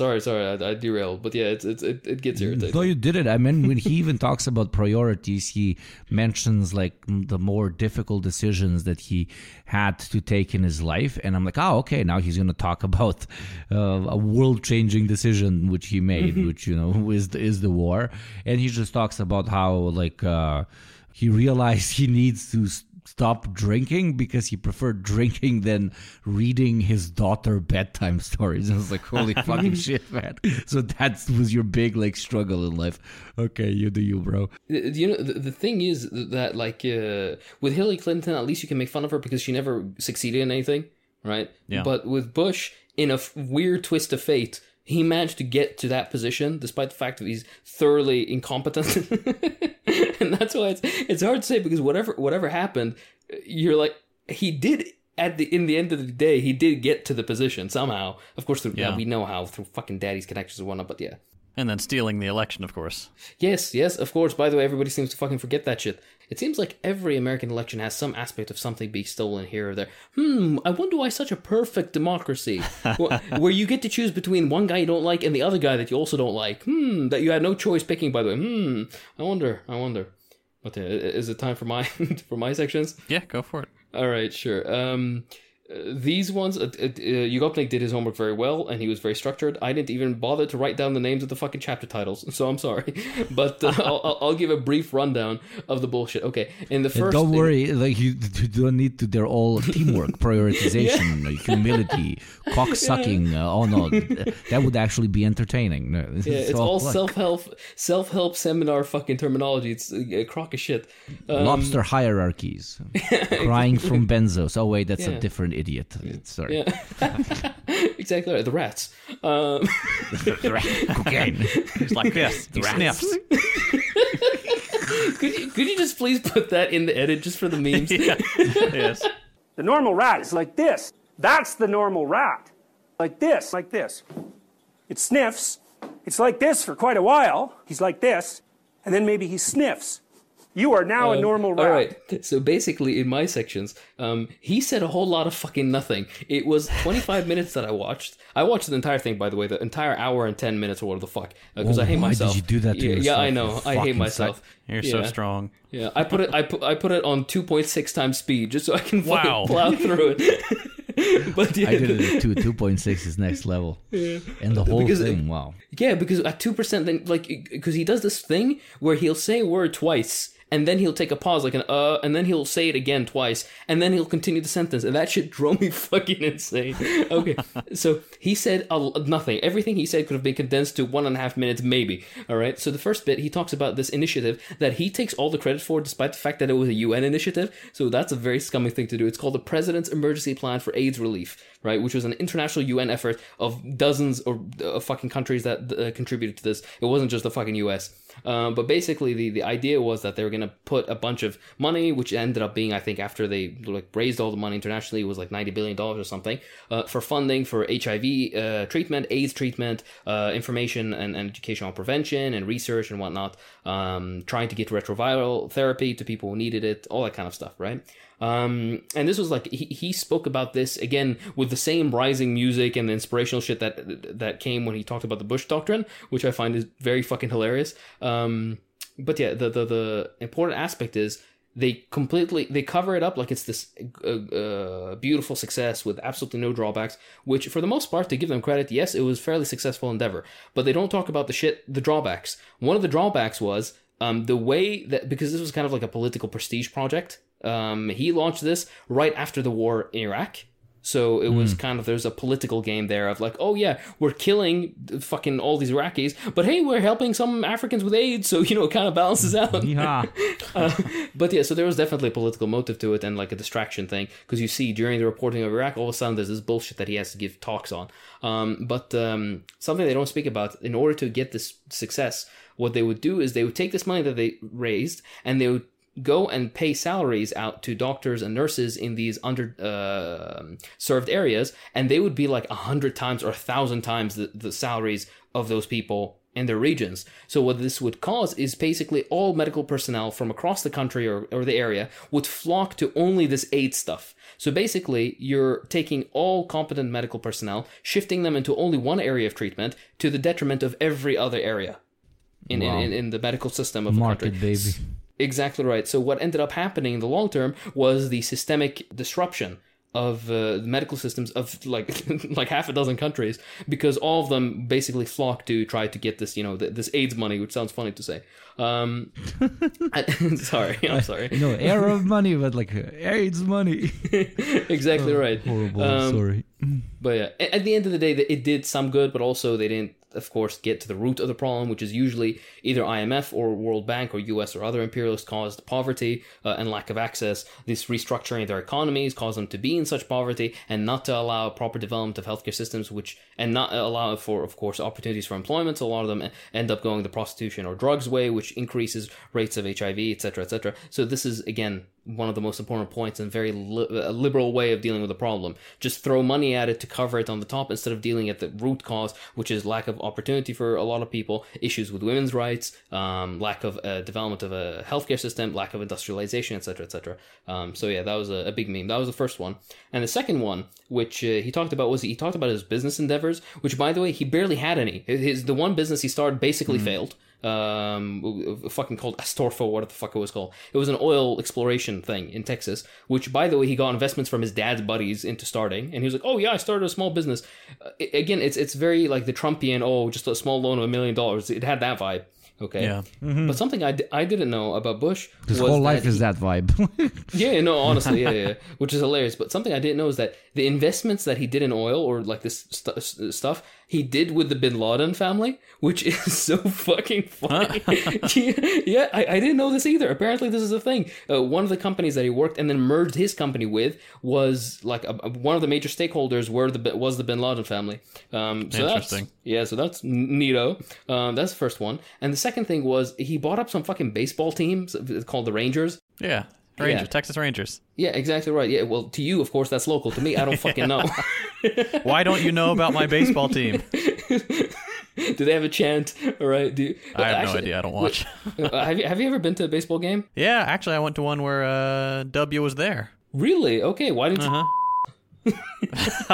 Sorry, sorry, I, I derailed, but yeah, it's, it's it, it gets irritating. No, you did it. I mean, when he even talks about priorities, he mentions like the more difficult decisions that he had to take in his life, and I'm like, oh, okay, now he's going to talk about uh, a world-changing decision which he made, which you know is the, is the war, and he just talks about how like uh, he realized he needs to. Stop drinking because he preferred drinking than reading his daughter bedtime stories. And I was like, holy fucking shit, man. So that was your big like struggle in life. Okay, you do you, bro. You know, the, the thing is that, like, uh, with Hillary Clinton, at least you can make fun of her because she never succeeded in anything, right? Yeah. But with Bush, in a f- weird twist of fate, he managed to get to that position despite the fact that he's thoroughly incompetent. and that's why it's it's hard to say because whatever whatever happened, you're like he did at the in the end of the day he did get to the position somehow. Of course, through, Yeah. we know how through fucking daddy's connections and whatnot. But yeah, And then stealing the election, of course. Yes, yes, of course. By the way, everybody seems to fucking forget that shit. It seems like every American election has some aspect of something being stolen here or there. Hmm, I wonder why such a perfect democracy, wh- where you get to choose between one guy you don't like and the other guy that you also don't like. Hmm, that you had no choice picking. By the way, hmm, I wonder, I wonder. But uh, is it time for my for my sections? Yeah, go for it. All right, sure. Um, these ones, uh, uh, uh, Yugopnik did his homework very well, and he was very structured. I didn't even bother to write down the names of the fucking chapter titles, so I'm sorry. But uh, I'll, I'll- give a brief rundown of the bullshit. Okay, in the And first, don't worry, like you, you don't need to. They're all teamwork, prioritization, uh, humility, cock sucking. Uh, oh no, that would actually be entertaining. No, Yeah, it's all like self help self help seminar fucking terminology. It's a crock of shit. Um, lobster hierarchies, crying from benzos. Oh wait, that's Yeah. a different idiot. Sorry, yeah, exactly right. The rats. Um, cocaine. It's like this. He sniffs. could you could you just please put that in the edit just for the memes? yeah. Yes. The normal rat is like this. That's the normal rat. Like this, like this. It sniffs. It's like this for quite a while. He's like this. And then maybe he sniffs. You are now a um, normal rat. All right. So basically, in my sections, um, he said a whole lot of fucking nothing. It was 25 minutes that I watched. I watched the entire thing, by the way, the entire hour and 10 minutes or whatever the fuck, uh, because Oh, I hate why did myself. you do that to yeah, yourself, Yeah, I know. I hate fucking myself. You're yeah. so strong. Yeah, I put it. I put. I put it on 2.6 times speed just so I can fucking Wow. plow through it. but yeah, I did it at two. Two point six is next level. Yeah. And the whole Because- uh, thing. Wow. Yeah, because at two percent, then like because he does this thing where he'll say a word twice and then he'll take a pause like an uh, and then he'll say it again twice and then he'll continue the sentence, and that shit drove me fucking insane. Okay, so he said nothing. Everything he said could have been condensed to one and a half minutes, maybe. All right. So the first bit, he talks about this initiative that he takes all the credit for, despite the fact that it was a UN initiative. So that's a very scummy thing to do. It's called the President's Emergency Plan for AIDS Relief right? Which was an international UN effort of dozens or uh, fucking countries that uh, contributed to this. It wasn't just the fucking US. Um, but basically, the, the idea was that they were going to put a bunch of money, which ended up being, I think, after they like raised all the money internationally, it was like ninety billion dollars or something, uh, for funding for HIV uh, treatment, AIDS treatment, uh, information and, and educational prevention and research and whatnot. Um, trying to get retroviral therapy to people who needed it, all that kind of stuff, right? Um, and this was like he, he spoke about this again with the same rising music and the inspirational shit that that came when he talked about the Bush doctrine, which I find is very fucking hilarious. Um, but yeah, the, the the important aspect is they completely they cover it up like it's this uh, uh, beautiful success with absolutely no drawbacks. Which, for the most part, to give them credit, yes, it was fairly successful endeavor. But they don't talk about the shit, the drawbacks. One of the drawbacks was um, the way that because this was kind of like a political prestige project. Um, he launched this right after the war in Iraq. So it was kind of there's a political game there of like, oh yeah, we're killing fucking all these Iraqis, but hey, we're helping some Africans with AIDS, so you know it kind of balances out. Yeah. But yeah, so there was definitely a political motive to it and like a distraction thing because you see during the reporting of Iraq, all of a sudden there's this bullshit that he has to give talks on. Um, but um, something they don't speak about in order to get this success, what they would do is they would take this money that they raised and they would go and pay salaries out to doctors and nurses in these under uh, served areas, and they would be like a hundred times or a thousand times the, the salaries of those people in their regions. So what this would cause is basically all medical personnel from across the country or, or the area would flock to only this aid stuff. So basically, you're taking all competent medical personnel, shifting them into only one area of treatment to the detriment of every other area in, Wow. in, in, in the medical system of the Market country. baby. Exactly right. So what ended up happening in the long term was the systemic disruption of uh, the medical systems of like like half a dozen countries because all of them basically flocked to try to get this you know th- this AIDS money, which sounds funny to say. Um, I- sorry, I'm sorry. You know, Arab money, but like uh, AIDS money. exactly right. Horrible. Um, sorry. But yeah, at the end of the day, it did some good, but also they didn't of course, get to the root of the problem, which is usually either IMF or World Bank or US or other imperialist caused poverty uh, and lack of access. This restructuring of their economies caused them to be in such poverty and not to allow proper development of healthcare systems, which and not allow for, of course, opportunities for employment. So a lot of them end up going the prostitution or drugs way, which increases rates of HIV, etc., etc. So this is again one of the most important points and very li- a liberal way of dealing with the problem. Just throw money at it to cover it on the top instead of dealing at the root cause, which is lack of opportunity for a lot of people, issues with women's rights, um, lack of uh, development of a healthcare system, lack of industrialization, etc., etc. Um, so yeah, that was a, a, big meme. That was the first one, and the second one, which uh, he talked about, was he talked about his business endeavors, which by the way he barely had any. His the one business he started basically mm. failed um, fucking called Astorfo, what the fuck it was called. It was an oil exploration thing in Texas, which, by the way, he got investments from his dad's buddies into starting, and he was like, "Oh yeah, I started a small business." Uh, again, it's it's very like the Trumpian, oh, just a small loan of a million dollars. It had that vibe. Okay. Yeah. Mm-hmm. But something I d- I didn't know about Bush. His whole life is that vibe. yeah, no, honestly, yeah, yeah, which is hilarious. But something I didn't know is that the investments that he did in oil or like this st- stuff he did with the Bin Laden family, which is so fucking funny. yeah, I, I, didn't know this either. Apparently, this is a thing. Uh, one of the companies that he worked and then merged his company with was like a, a, one of the major stakeholders were the was the Bin Laden family. Um, so Interesting. That's, yeah, so that's neato. Um, that's the first one. And the second thing was he bought up some fucking baseball teams called the Rangers. Yeah. Rangers, yeah. Texas Rangers. Yeah, exactly right. Yeah, well, to you, of course, that's local. To me, I don't fucking know. Why don't you know about my baseball team? Do they have a chant? All right. Do you, I have actually, no idea. I don't watch. uh, have you Have you ever been to a baseball game? Yeah, actually, I went to one where uh, W was there. Really? Okay. Why didn't uh-huh. you?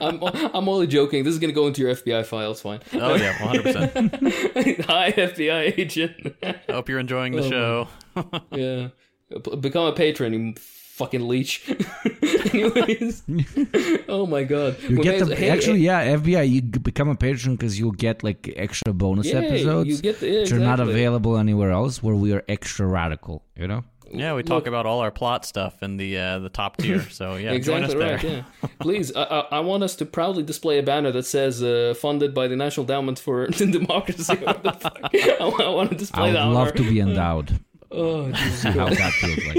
I'm, I'm only joking. This is going to go into your FBI file. It's fine. Oh, yeah, 100%. Hi, FBI agent. I hope you're enjoying the oh, show. yeah. Become a patron, you fucking leech. Anyways. oh, my God. You get the, hey, actually, hey, yeah, FBI, you become a patron because you'll get like extra bonus yeah, episodes. You get the, yeah, which exactly. are not available anywhere else where we are extra radical, you know? Yeah, we talk Look, about all our plot stuff in the uh, the top tier. So yeah, exactly right. Yeah, please, I, I, want us to proudly display a banner that says uh, "Funded by the National Endowment for Democracy." I, I, want to display I that. I would love to be endowed. Oh, how that feels like.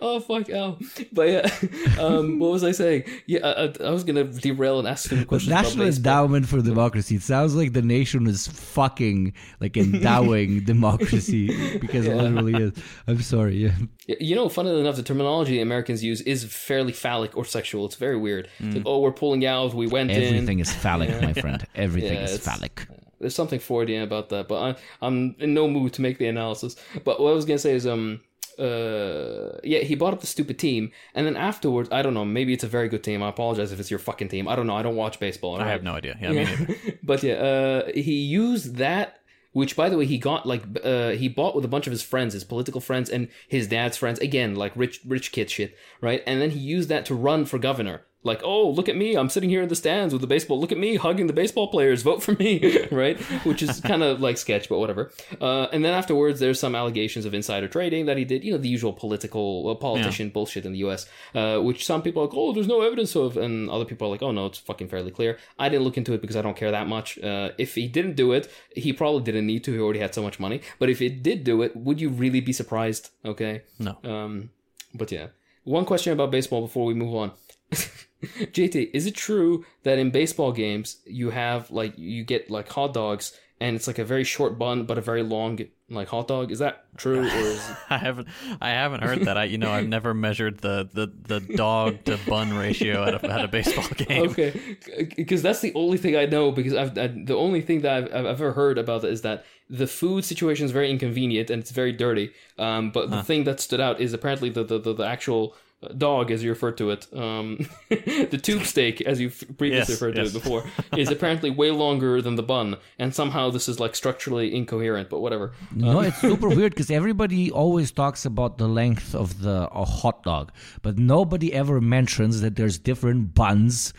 Oh fuck out. But yeah, um, what was I saying? Yeah, I, I was gonna derail and ask him questions. National Endowment for Democracy. It sounds like the nation is fucking like endowing democracy because yeah. it literally is. I'm sorry. Yeah. You know, funnily enough, the terminology Americans use is fairly phallic or sexual. It's very weird. Mm. It's like, oh, we're pulling out. We went Everything in. Everything is phallic, yeah. my friend. Everything yeah, is phallic there's something Freudian about that, but I, I'm in no mood to make the analysis. But what I was gonna say is, um, uh, yeah, he bought up the stupid team, and then afterwards, I don't know, maybe it's a very good team. I apologize if it's your fucking team. I don't know. I don't watch baseball. Right? I have no idea. Yeah, yeah. but yeah, uh, he used that. Which, by the way, he got like uh, he bought with a bunch of his friends, his political friends, and his dad's friends. Again, like rich, rich kid shit, right? And then he used that to run for governor like, oh, look at me. I'm sitting here in the stands with the baseball. Look at me hugging the baseball players. Vote for me, right? Which is kind of like sketch, but whatever. Uh, and then afterwards, there's some allegations of insider trading that he did. You know, the usual political uh, politician yeah. bullshit in the U.S., uh, which some people are like, oh, there's no evidence of, and other people are like, oh no, it's fucking fairly clear. I didn't look into it because I don't care that much. Uh, if he didn't do it, he probably didn't need to. He already had so much money. But if he did do it, would you really be surprised? Okay. No. Um. But yeah. One question about baseball before we move on. JT, is it true that in baseball games you have like you get like hot dogs and it's like a very short bun but a very long like hot dog? Is that true? Or is... I haven't I haven't heard that. I you know I've never measured the the, the dog to bun ratio at a, at a baseball game. Okay, because that's the only thing I know. Because I've I, the only thing that I've, I've ever heard about that is that the food situation is very inconvenient and it's very dirty. Um, but huh. the thing that stood out is apparently the the, the, the actual dog, as you referred to it, um, the tube steak, as you previously yes, referred yes. to it before, is apparently way longer than the bun, and somehow this is like structurally incoherent. But whatever. No, um, it's super weird because everybody always talks about the length of the a hot dog, but nobody ever mentions that there's different buns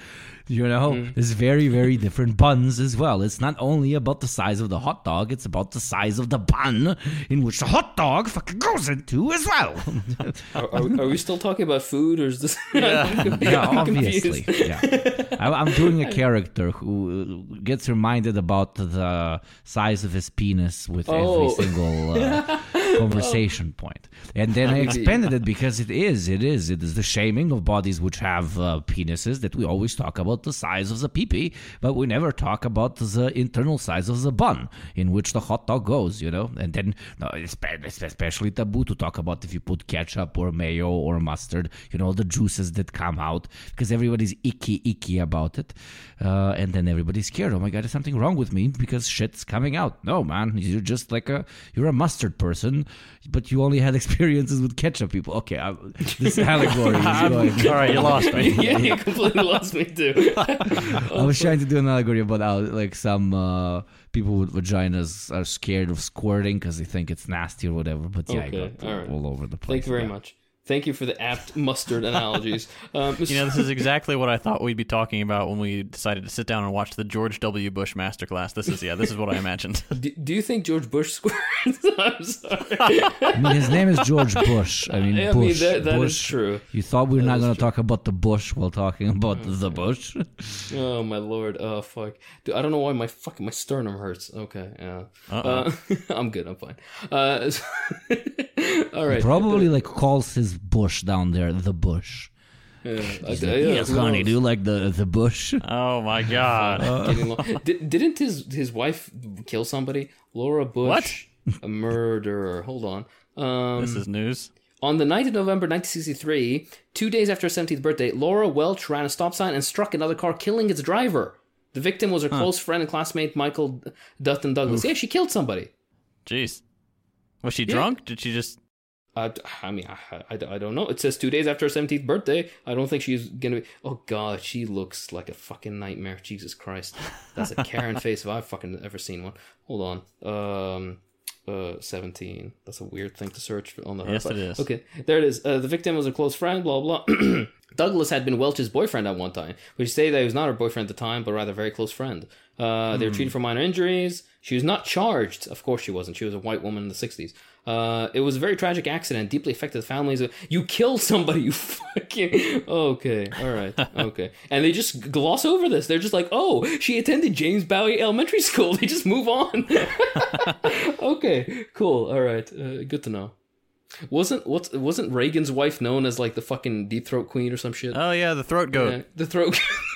You know, Mm. there's very, very different buns as well. It's not only about the size of the hot dog, it's about the size of the bun in which the hot dog fucking goes into as well. Are, are, are we still talking about food, or is this? Yeah, yeah, obviously. Yeah. I, I'm doing a character who gets reminded about the size of his penis with Oh. every single uh, conversation point. And then I expanded it because it is, it is, it is the shaming of bodies which have uh, penises that we always talk about the size of the peepee, but we never talk about the internal size of the bun in which the hot dog goes, you know? And then no, it's it's especially taboo to talk about if you put ketchup or mayo or mustard, you know, the juices that come out because everybody's icky, icky about it. Uh, and then everybody's scared. Oh my God, is something wrong with me because shit's coming out? No, man, you're just like a, you're a mustard person, but you only had experiences with ketchup people. Okay, I, this allegory is going. All right, you lost me. yeah, you completely lost me too. I was trying to do an allegory about how like some uh, people with vaginas are scared of squirting because they think it's nasty or whatever. But yeah, I got right. all over the place. Thank you very yeah. much. Thank you for the apt mustard analogies. Um, You know, this is exactly what I thought we'd be talking about when we decided to sit down and watch the George W. Bush masterclass. This is yeah, this is what I imagined. do, do you think George Bush squirts? I'm sorry. I mean, his name is George Bush. I mean, I mean, Bush. that- that is Bush. true. You thought we were not going to talk about the bush while talking about the bush? Oh my lord. Oh fuck. Dude, I don't know why my fucking my sternum hurts. Okay. Yeah. Uh, I'm good. I'm fine. Uh, all right. Probably like calls his bush down there the bush. Yeah, I- He's yeah, yes, honey, knows? do you like the the bush? Oh my god. Getting lo- Did, didn't his his wife kill somebody? Laura Bush, a murderer. Hold on. Um, this is news. On the night of November 1963, two days after her 17th birthday, Laura Welch ran a stop sign and struck another car, killing its driver. The victim was her close friend and classmate Michael Dutton Douglas. Yeah, she killed somebody. Jeez. Was she drunk? Did she just Uh, I mean, I, I, I don't know. It says two days after her 17th birthday. I don't think she's gonna be. Oh, God, she looks like a fucking nightmare. Jesus Christ. That's a Karen face if I've fucking ever seen one. Hold on. Um, uh, 17. That's a weird thing to search on the Yes, but- it is. Okay, there it is. Uh, the victim was a close friend, blah, blah. Douglas had been Welch's boyfriend at one time, she say that he was not her boyfriend at the time, but rather a very close friend. Uh, they were treated for minor injuries. She was not charged. Of course she wasn't. She was a white woman in the 60s. Uh, it was a very tragic accident, deeply affected families. You kill somebody, you fucking. Okay, all right, okay. And they just gloss over this. They're just like, oh, she attended James Bowie Elementary School. They just move on. okay, cool, all right. Uh, good to know. Wasn't what wasn't Reagan's wife known as like the fucking deep throat queen or some shit? Oh yeah, the throat goat. Yeah, the throat.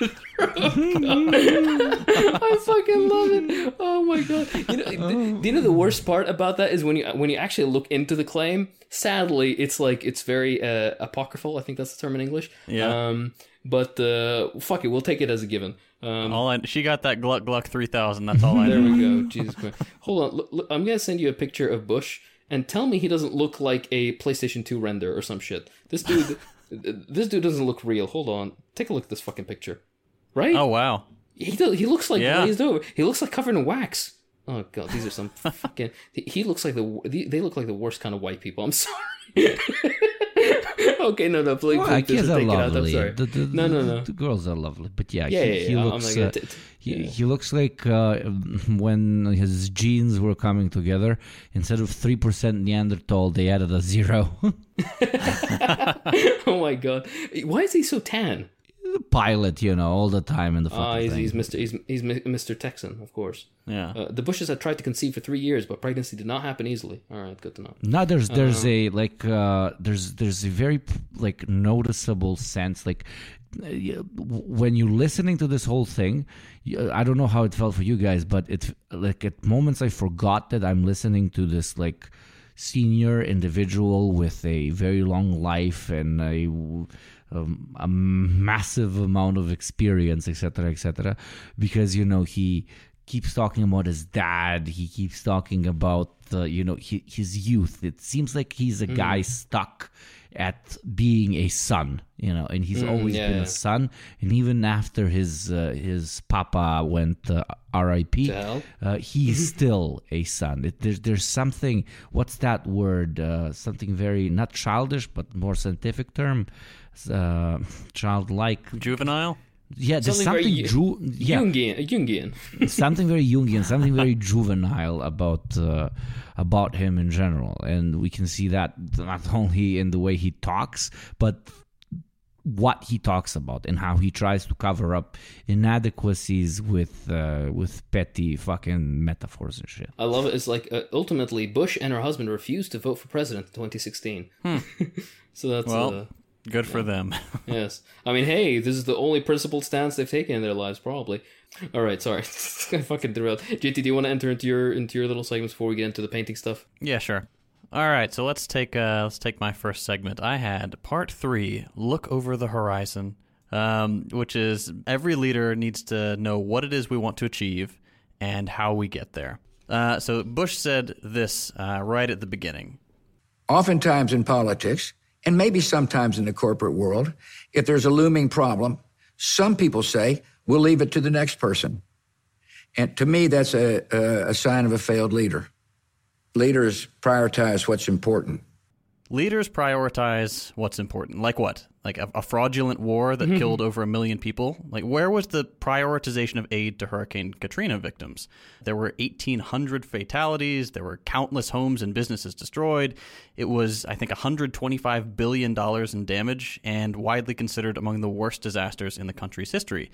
I fucking love it. Oh my god! You know, th- you know the worst part about that is when you when you actually look into the claim. Sadly, it's like it's very uh, apocryphal. I think that's the term in English. Yeah. Um, but uh, fuck it, we'll take it as a given. Um, All I, she got that Gluck Gluck 3000. That's all I there know. we go. Jesus Christ! Hold on. Look, look, I'm gonna send you a picture of Bush and tell me he doesn't look like a PlayStation 2 render or some shit. This dude, this dude doesn't look real. Hold on. Take a look at this fucking picture. Right? Oh wow. He do, he looks like Yeah. glazed over. He looks like covered in wax. Oh god, these are some fucking. He looks like the they look like the worst kind of white people. I'm sorry. okay, no, no, please, Well, please kids are take it out. I'm lovely. sorry. The, the, no, no, no. The girls are lovely, but yeah, Yeah, he, yeah, he yeah. Looks. not gonna uh, t- t- he, he looks like uh, when his genes were coming together. Instead of three percent Neanderthal, they added a zero. oh my god, why is he so tan? Pilot, you know, all the time in the fucking Ah, he's, thing. he's Mr. He's, he's Mr. Texan, of course. Yeah. Uh, the Bushes had tried to conceive for three years, but pregnancy did not happen easily. All right, good to know. No, there's there's a like uh, there's there's a very like noticeable sense like uh, when you're listening to this whole thing. i don't know how it felt for you guys, but it like at moments I forgot that I'm listening to this like senior individual with a very long life and a um, a massive amount of experience, etc., etc. Because you know he keeps talking about his dad. He keeps talking about you know hi his youth. It seems like he's a guy stuck at being a son, you know, and he's always yeah, been yeah. a son. And even after his uh, his papa went uh, R.I.P., uh, he's still a son. It, there's there's something. What's that word? Uh, something very not childish, but more scientific term. Uh, childlike. Juvenile. Yeah, there's Something something, very Ju- yeah, Jungian. Jungian. something very Jungian, something very juvenile about uh, about him in general, and we can see that not only in the way he talks, but what he talks about and how he tries to cover up inadequacies with uh, with petty fucking metaphors and shit. I love it. It's like uh, ultimately Bush and her husband refused to vote for president in 2016. so that's Well, uh, good for them. yes. I mean, hey, this is the only principled stance they've taken in their lives, probably. All right, sorry, I fucking derailed. JT, do you want to enter into your into your little segments before we get into the painting stuff? Yeah, sure. All right, so let's take uh, let's take my first segment. I had part three, look over the horizon, um, which is every leader needs to know what it is we want to achieve and how we get there. Uh, so Bush said this uh, right at the beginning. Oftentimes in politics, and maybe sometimes in the corporate world, if there's a looming problem, some people say, we'll leave it to the next person. And to me, that's a, a, a sign of a failed leader. Leaders prioritize what's important. Leaders prioritize what's important. Like what? Like a, a fraudulent war that mm-hmm. killed over a million people? Like, where was the prioritization of aid to Hurricane Katrina victims? There were 1,800 fatalities. There were countless homes and businesses destroyed. It was, I think, $125 billion in damage and widely considered among the worst disasters in the country's history.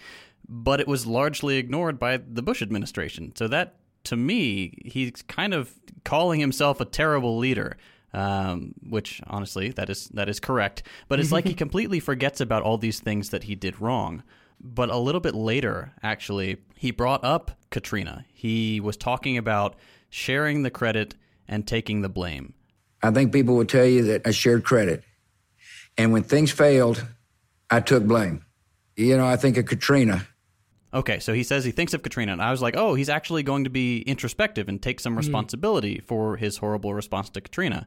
But it was largely ignored by the Bush administration. So that, to me, he's kind of calling himself a terrible leader um, which honestly that is that is correct. But it's like he completely forgets about all these things that he did wrong. But a little bit later, actually, he brought up Katrina. He was talking about sharing the credit and taking the blame. I think people will tell you that I shared credit. And when things failed, I took blame. You know, I think of Katrina. Okay, so he says he thinks of Katrina, and I was like, oh, he's actually going to be introspective and take some responsibility for his horrible response to Katrina.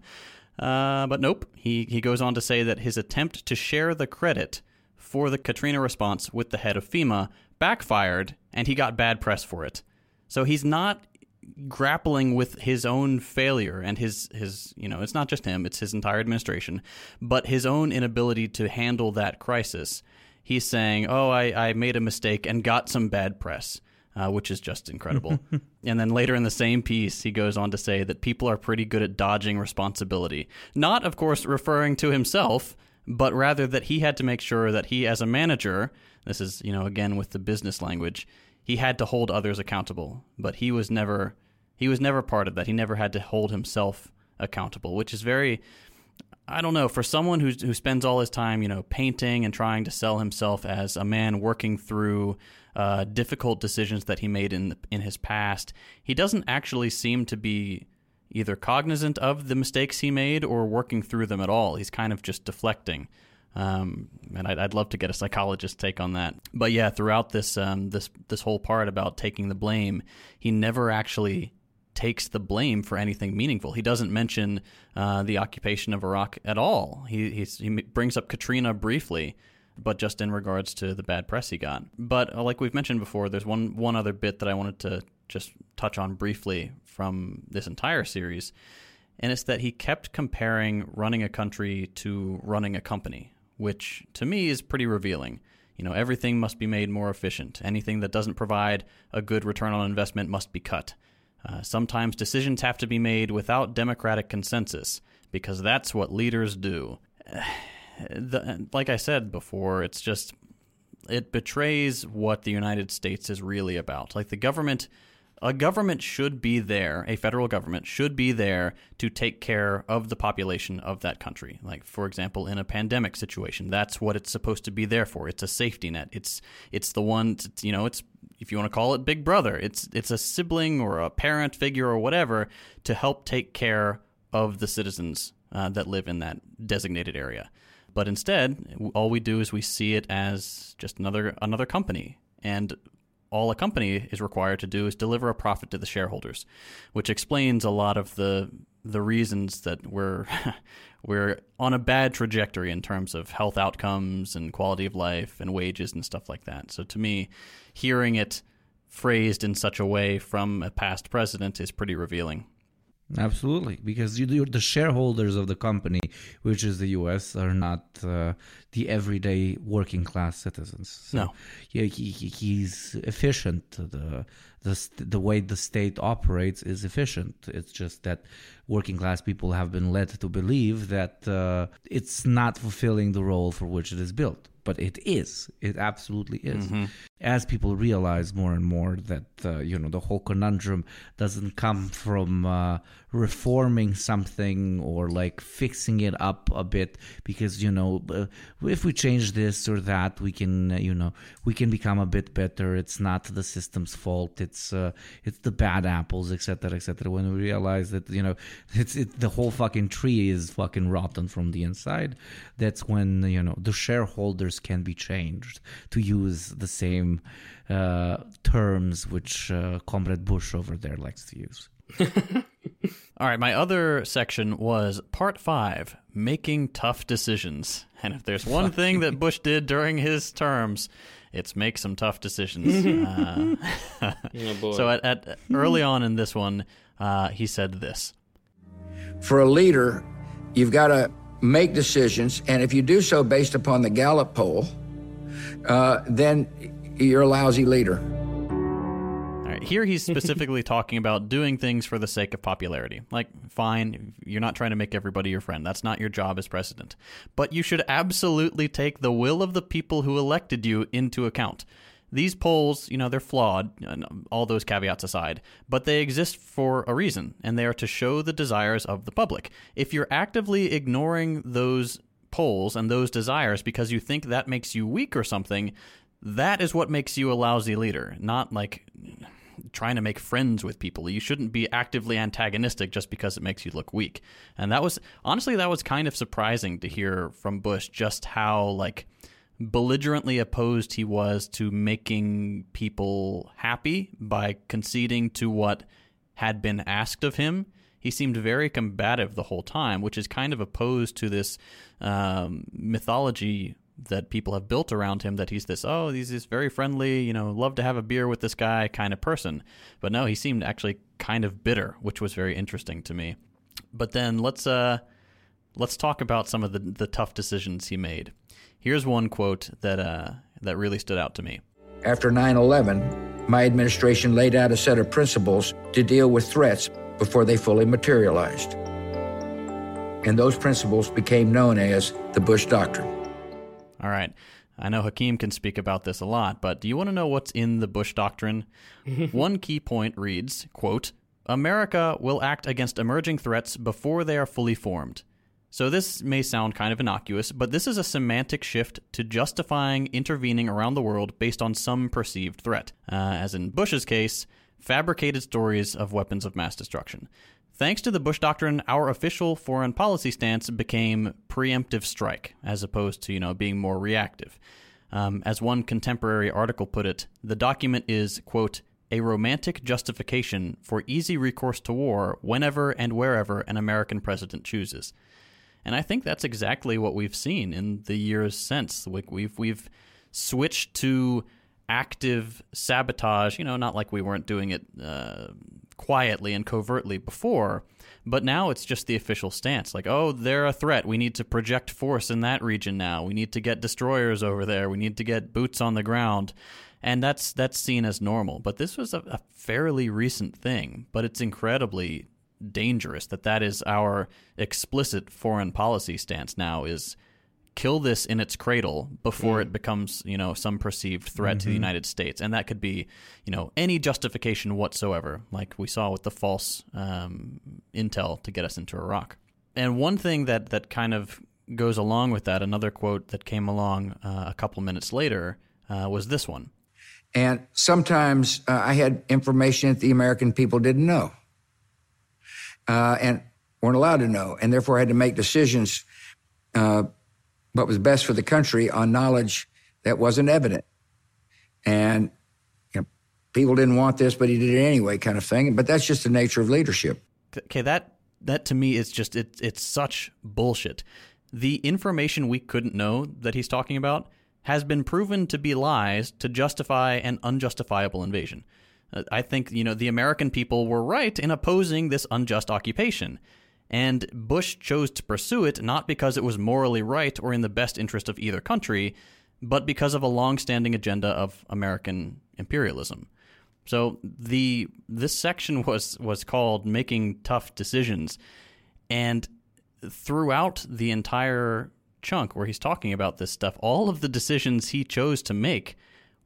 Uh, but nope, he, he goes on to say that his attempt to share the credit for the Katrina response with the head of FEMA backfired, and he got bad press for it. So he's not grappling with his own failure and his his you know it's not just him it's his entire administration but his own inability to handle that crisis he's saying, "Oh, I, I made a mistake and got some bad press," uh, which is just incredible. and then later in the same piece, he goes on to say that people are pretty good at dodging responsibility. Not, of course, referring to himself, but rather that he had to make sure that he, as a manager, this is you know again with the business language, he had to hold others accountable, but he was never he was never part of that. He never had to hold himself accountable, which is very I don't know, for someone who who spends all his time, you know, painting and trying to sell himself as a man working through uh, difficult decisions that he made in in his past, he doesn't actually seem to be either cognizant of the mistakes he made or working through them at all. He's kind of just deflecting. Um, and I'd, I'd love to get a psychologist's take on that. But yeah, throughout this um, this this whole part about taking the blame, he never actually takes the blame for anything meaningful. He doesn't mention uh, the occupation of Iraq at all. He he brings up Katrina briefly, but just in regards to the bad press he got. But uh, like we've mentioned before, there's one one other bit that I wanted to just touch on briefly from this entire series, and it's that he kept comparing running a country to running a company, which to me is pretty revealing. You know, everything must be made more efficient. Anything that doesn't provide a good return on investment must be cut. Uh, sometimes decisions have to be made without democratic consensus because that's what leaders do. The, like I said before, it's just it betrays what the United States is really about. Like the government, a government should be there, a federal government should be there to take care of the population of that country. Like for example, in a pandemic situation, that's what it's supposed to be there for. It's a safety net. It's it's the one, you know, it's if you want to call it big brother, it's it's a sibling or a parent figure or whatever to help take care of the citizens uh, that live in that designated area. But instead, all we do is we see it as just another another company, and all a company is required to do is deliver a profit to the shareholders, which explains a lot of the the reasons that we're we're on a bad trajectory in terms of health outcomes and quality of life and wages and stuff like that. So to me, hearing it phrased in such a way from a past president is pretty revealing. Absolutely, because you, the shareholders of the company, which is the U.S., are not uh, the everyday working class citizens. So, No. yeah, he, he, he's efficient. The the the way the state operates is efficient. It's just that working class people have been led to believe that uh, it's not fulfilling the role for which it is built. But it is. It absolutely is. As people realize more and more that uh, you know the whole conundrum doesn't come from uh, reforming something or like fixing it up a bit because you know if we change this or that we can you know we can become a bit better. It's not the system's fault. It's uh, it's the bad apples etc etc when we realize that you know it's it, the whole fucking tree is fucking rotten from the inside that's when you know the shareholders can be changed to use the same uh, terms which uh, comrade bush over there likes to use All right, my other section was part five making tough decisions. And if there's one thing that Bush did during his terms, it's make some tough decisions. uh, Oh boy. so at, at early on in this one, uh, he said this. For a leader, you've got to make decisions, and if you do so based upon the Gallup poll, uh, then you're a lousy leader. All right, here he's specifically talking about doing things for the sake of popularity. Like, fine, you're not trying to make everybody your friend. That's not your job as president. But you should absolutely take the will of the people who elected you into account. These polls, you know, they're flawed, all those caveats aside, but they exist for a reason, and they are to show the desires of the public. If you're actively ignoring those polls and those desires because you think that makes you weak or something, that is what makes you a lousy leader, not like trying to make friends with people. You shouldn't be actively antagonistic just because it makes you look weak. And that was honestly that was kind of surprising to hear from Bush just how like belligerently opposed he was to making people happy by conceding to what had been asked of him. He seemed very combative the whole time, which is kind of opposed to this um, mythology that people have built around him that he's this oh he's this very friendly you know love to have a beer with this guy kind of person but no he seemed actually kind of bitter which was very interesting to me but then let's uh let's talk about some of the the tough decisions he made here's one quote that uh that really stood out to me After 9 11, my administration laid out a set of principles to deal with threats before they fully materialized. And those principles became known as the Bush Doctrine. All right I know Hakeem can speak about this a lot, but do you want to know what's in the Bush Doctrine? One key point reads, quote, America will act against emerging threats before they are fully formed. So this may sound kind of innocuous, but this is a semantic shift to justifying intervening around the world based on some perceived threat. Uh, as in Bush's case, fabricated stories of weapons of mass destruction. Thanks to the Bush Doctrine, our official foreign policy stance became preemptive strike, as opposed to, you know, being more reactive. Um, as one contemporary article put it, the document is, quote, a romantic justification for easy recourse to war whenever and wherever an American president chooses. And I think that's exactly what we've seen in the years since. We've we've switched to active sabotage. You know, not like we weren't doing it uh, quietly and covertly before, but now it's just the official stance. Like, oh, they're a threat. We need to project force in that region now. We need to get destroyers over there. We need to get boots on the ground. And that's that's seen as normal. But this was a, a fairly recent thing. But it's incredibly dangerous that that is our explicit foreign policy stance now is kill this in its cradle before it becomes you know some perceived threat to the United States. And that could be you know any justification whatsoever like we saw with the false um, intel to get us into Iraq. And one thing that that kind of goes along with that another quote that came along uh, a couple minutes later uh, was this one. And sometimes uh, I had information that the American people didn't know uh, and weren't allowed to know, and therefore I had to make decisions uh, what was best for the country on knowledge that wasn't evident. And you know, people didn't want this, but he did it anyway, kind of thing. But that's just the nature of leadership. okay that that to me is just it, it's such bullshit the information we couldn't know that he's talking about has been proven to be lies to justify an unjustifiable invasion Uh, I think, you know, the American people were right in opposing this unjust occupation. And Bush chose to pursue it not because it was morally right or in the best interest of either country, but because of a long-standing agenda of American imperialism. So the this section was was called making tough decisions and throughout the entire chunk where he's talking about this stuff, all of the decisions he chose to make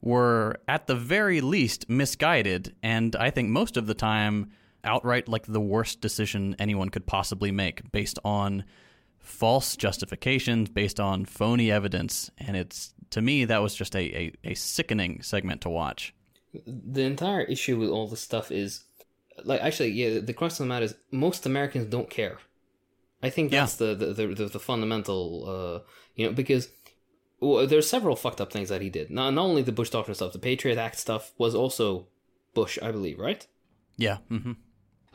were at the very least misguided and I think most of the time outright like the worst decision anyone could possibly make based on false justifications, based on phony evidence, and it's to me that was just a, a, a sickening segment to watch. The entire issue with all this stuff is like actually yeah the crux of the matter is most Americans don't care. I think that's yeah. the, the, the the fundamental uh you know because well, there's several fucked up things that he did. Not not only the Bush Doctrine stuff, the Patriot Act stuff was also Bush, I believe, right? Yeah. Mm-hmm.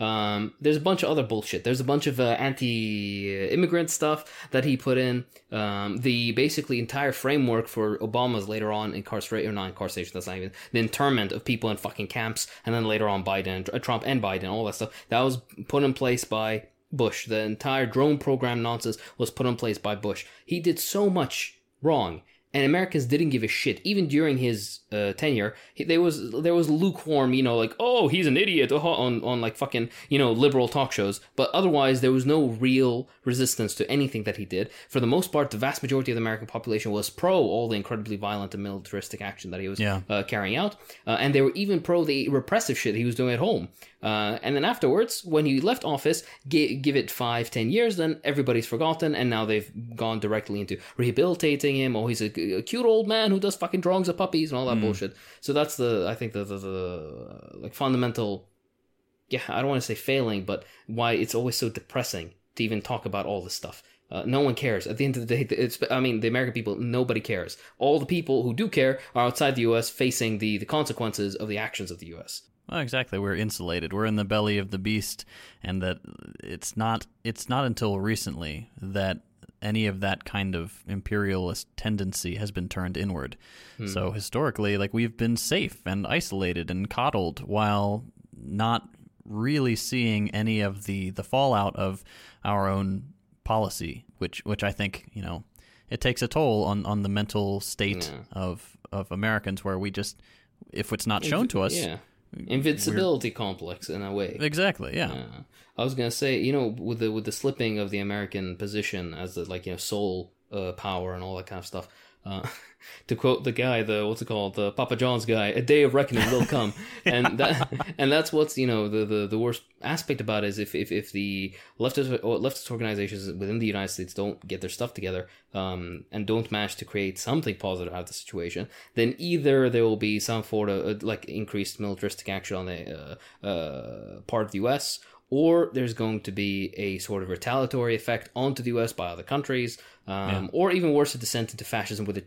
Um, there's a bunch of other bullshit. There's a bunch of uh, anti-immigrant stuff that he put in. Um, the basically entire framework for Obama's later on incarceration, or not incarceration, that's not even the internment of people in fucking camps, and then later on Biden, uh, Trump, and Biden, all that stuff. That was put in place by Bush. The entire drone program nonsense was put in place by Bush. He did so much wrong and Americans didn't give a shit. Even during his uh, tenure, he, there was there was lukewarm, you know, like oh he's an idiot on on like fucking you know liberal talk shows. But otherwise, there was no real resistance to anything that he did. For the most part, the vast majority of the American population was pro all the incredibly violent and militaristic action that he was yeah. uh, carrying out, uh, and they were even pro the repressive shit he was doing at home. Uh, and then afterwards, when he left office, g- give it five, ten years, then everybody's forgotten, and now they've gone directly into rehabilitating him. Oh, he's a, a cute old man who does fucking drawings of puppies and all that mm. bullshit. So that's the, I think the, the, the like fundamental, yeah, I don't want to say failing, but why it's always so depressing to even talk about all this stuff. Uh, no one cares. At the end of the day, it's, I mean, the American people, nobody cares. All the people who do care are outside the U.S. facing the, the consequences of the actions of the U.S. Well, exactly. We're insulated. We're in the belly of the beast, and that it's not. It's not until recently that any of that kind of imperialist tendency has been turned inward. Hmm. So historically, like we've been safe and isolated and coddled while not really seeing any of the the fallout of our own policy, which which I think you know it takes a toll on on the mental state yeah. of of Americans, where we just if it's not shown to us. Yeah invincibility complex in a way. Exactly. Yeah. yeah. I was gonna say, you know, with the with the slipping of the American position as the like you know sole uh, power and all that kind of stuff. Uh, to quote the guy, the what's it called, the Papa John's guy, a day of reckoning will come, and that and that's what's you know the, the, the worst aspect about it is if, if, if the leftist leftist organizations within the United States don't get their stuff together um, and don't manage to create something positive out of the situation, then either there will be some sort of uh, like increased militaristic action on the uh, uh, part of the U.S or there's going to be a sort of retaliatory effect onto the U.S. by other countries, um, yeah. or even worse, a descent into fascism, where the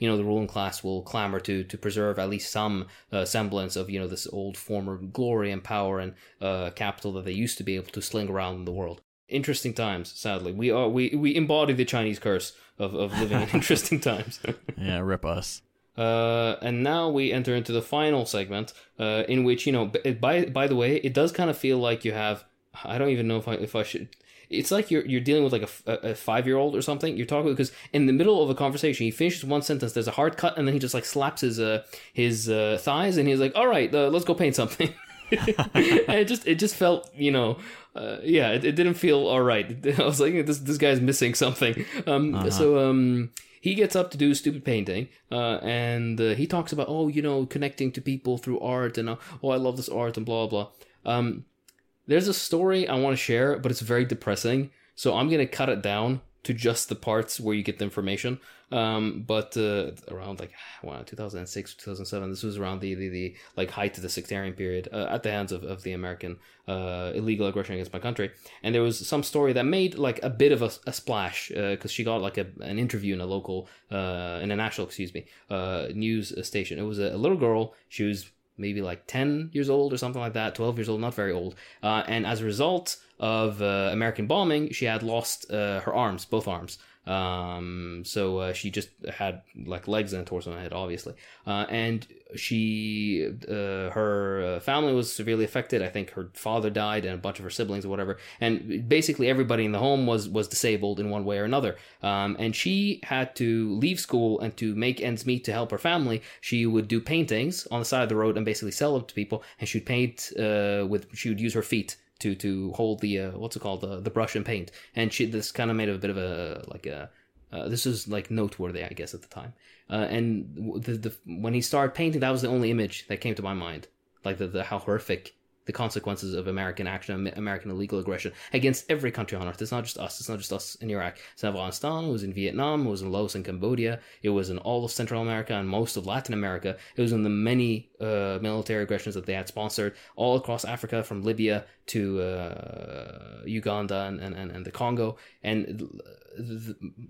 you know the ruling class will clamor to to preserve at least some uh, semblance of you know this old former glory and power and uh, capital that they used to be able to sling around in the world. Interesting times, sadly. We are we we embody the Chinese curse of of living in interesting times. yeah, rip us. Uh, and now we enter into the final segment, uh, in which you know, by by the way, it does kind of feel like you have. I don't even know if I if I should. It's like you're you're dealing with like a, a five year old or something. You're talking because in the middle of a conversation, he finishes one sentence. There's a hard cut, and then he just like slaps his uh his uh, thighs, and he's like, "All right, uh, let's go paint something." and it just it just felt you know uh, yeah it, it didn't feel all right i was like this this guy's missing something um uh-huh. so um he gets up to do stupid painting, uh, and uh, he talks about, oh, you know, connecting to people through art, and uh, oh, I love this art, and blah blah. Um, there's a story I want to share, but it's very depressing, so I'm gonna cut it down to just the parts where you get the information. Um, but uh, around like wow, 2006, 2007, this was around the, the, the like height of the sectarian period uh, at the hands of, of the American uh, illegal aggression against my country. And there was some story that made like a bit of a, a splash because uh, she got like a, an interview in a local, uh, in a national, excuse me, uh, news station. It was a, a little girl. She was maybe like 10 years old or something like that, 12 years old, not very old. Uh, and as a result of uh, American bombing, she had lost uh, her arms, both arms. Um, so uh, she just had like legs and a torso and a head, obviously. Uh, and she, uh, her uh, family was severely affected. I think her father died and a bunch of her siblings or whatever. And basically everybody in the home was was disabled in one way or another. Um, and she had to leave school and to make ends meet to help her family. She would do paintings on the side of the road and basically sell them to people. And she'd paint uh, with she would use her feet to to hold the uh, what's it called the the brush and paint. And she this kind of made a bit of a like a uh, this is like noteworthy, I guess, at the time. Uh, and the, the when he started painting, that was the only image that came to my mind, like the, the how horrific the consequences of American action, American illegal aggression against every country on earth. It's not just us. It's not just us in Iraq. It's in Afghanistan. It was in Vietnam. It was in Laos and Cambodia. It was in all of Central America and most of Latin America. It was in the many uh, military aggressions that they had sponsored all across Africa, from Libya to uh, Uganda and, and, and the Congo. And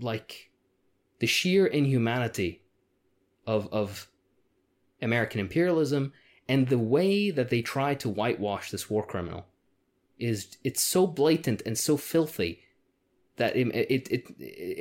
like the sheer inhumanity of of American imperialism and the way that they try to whitewash this war criminal is it's so blatant and so filthy that it it it,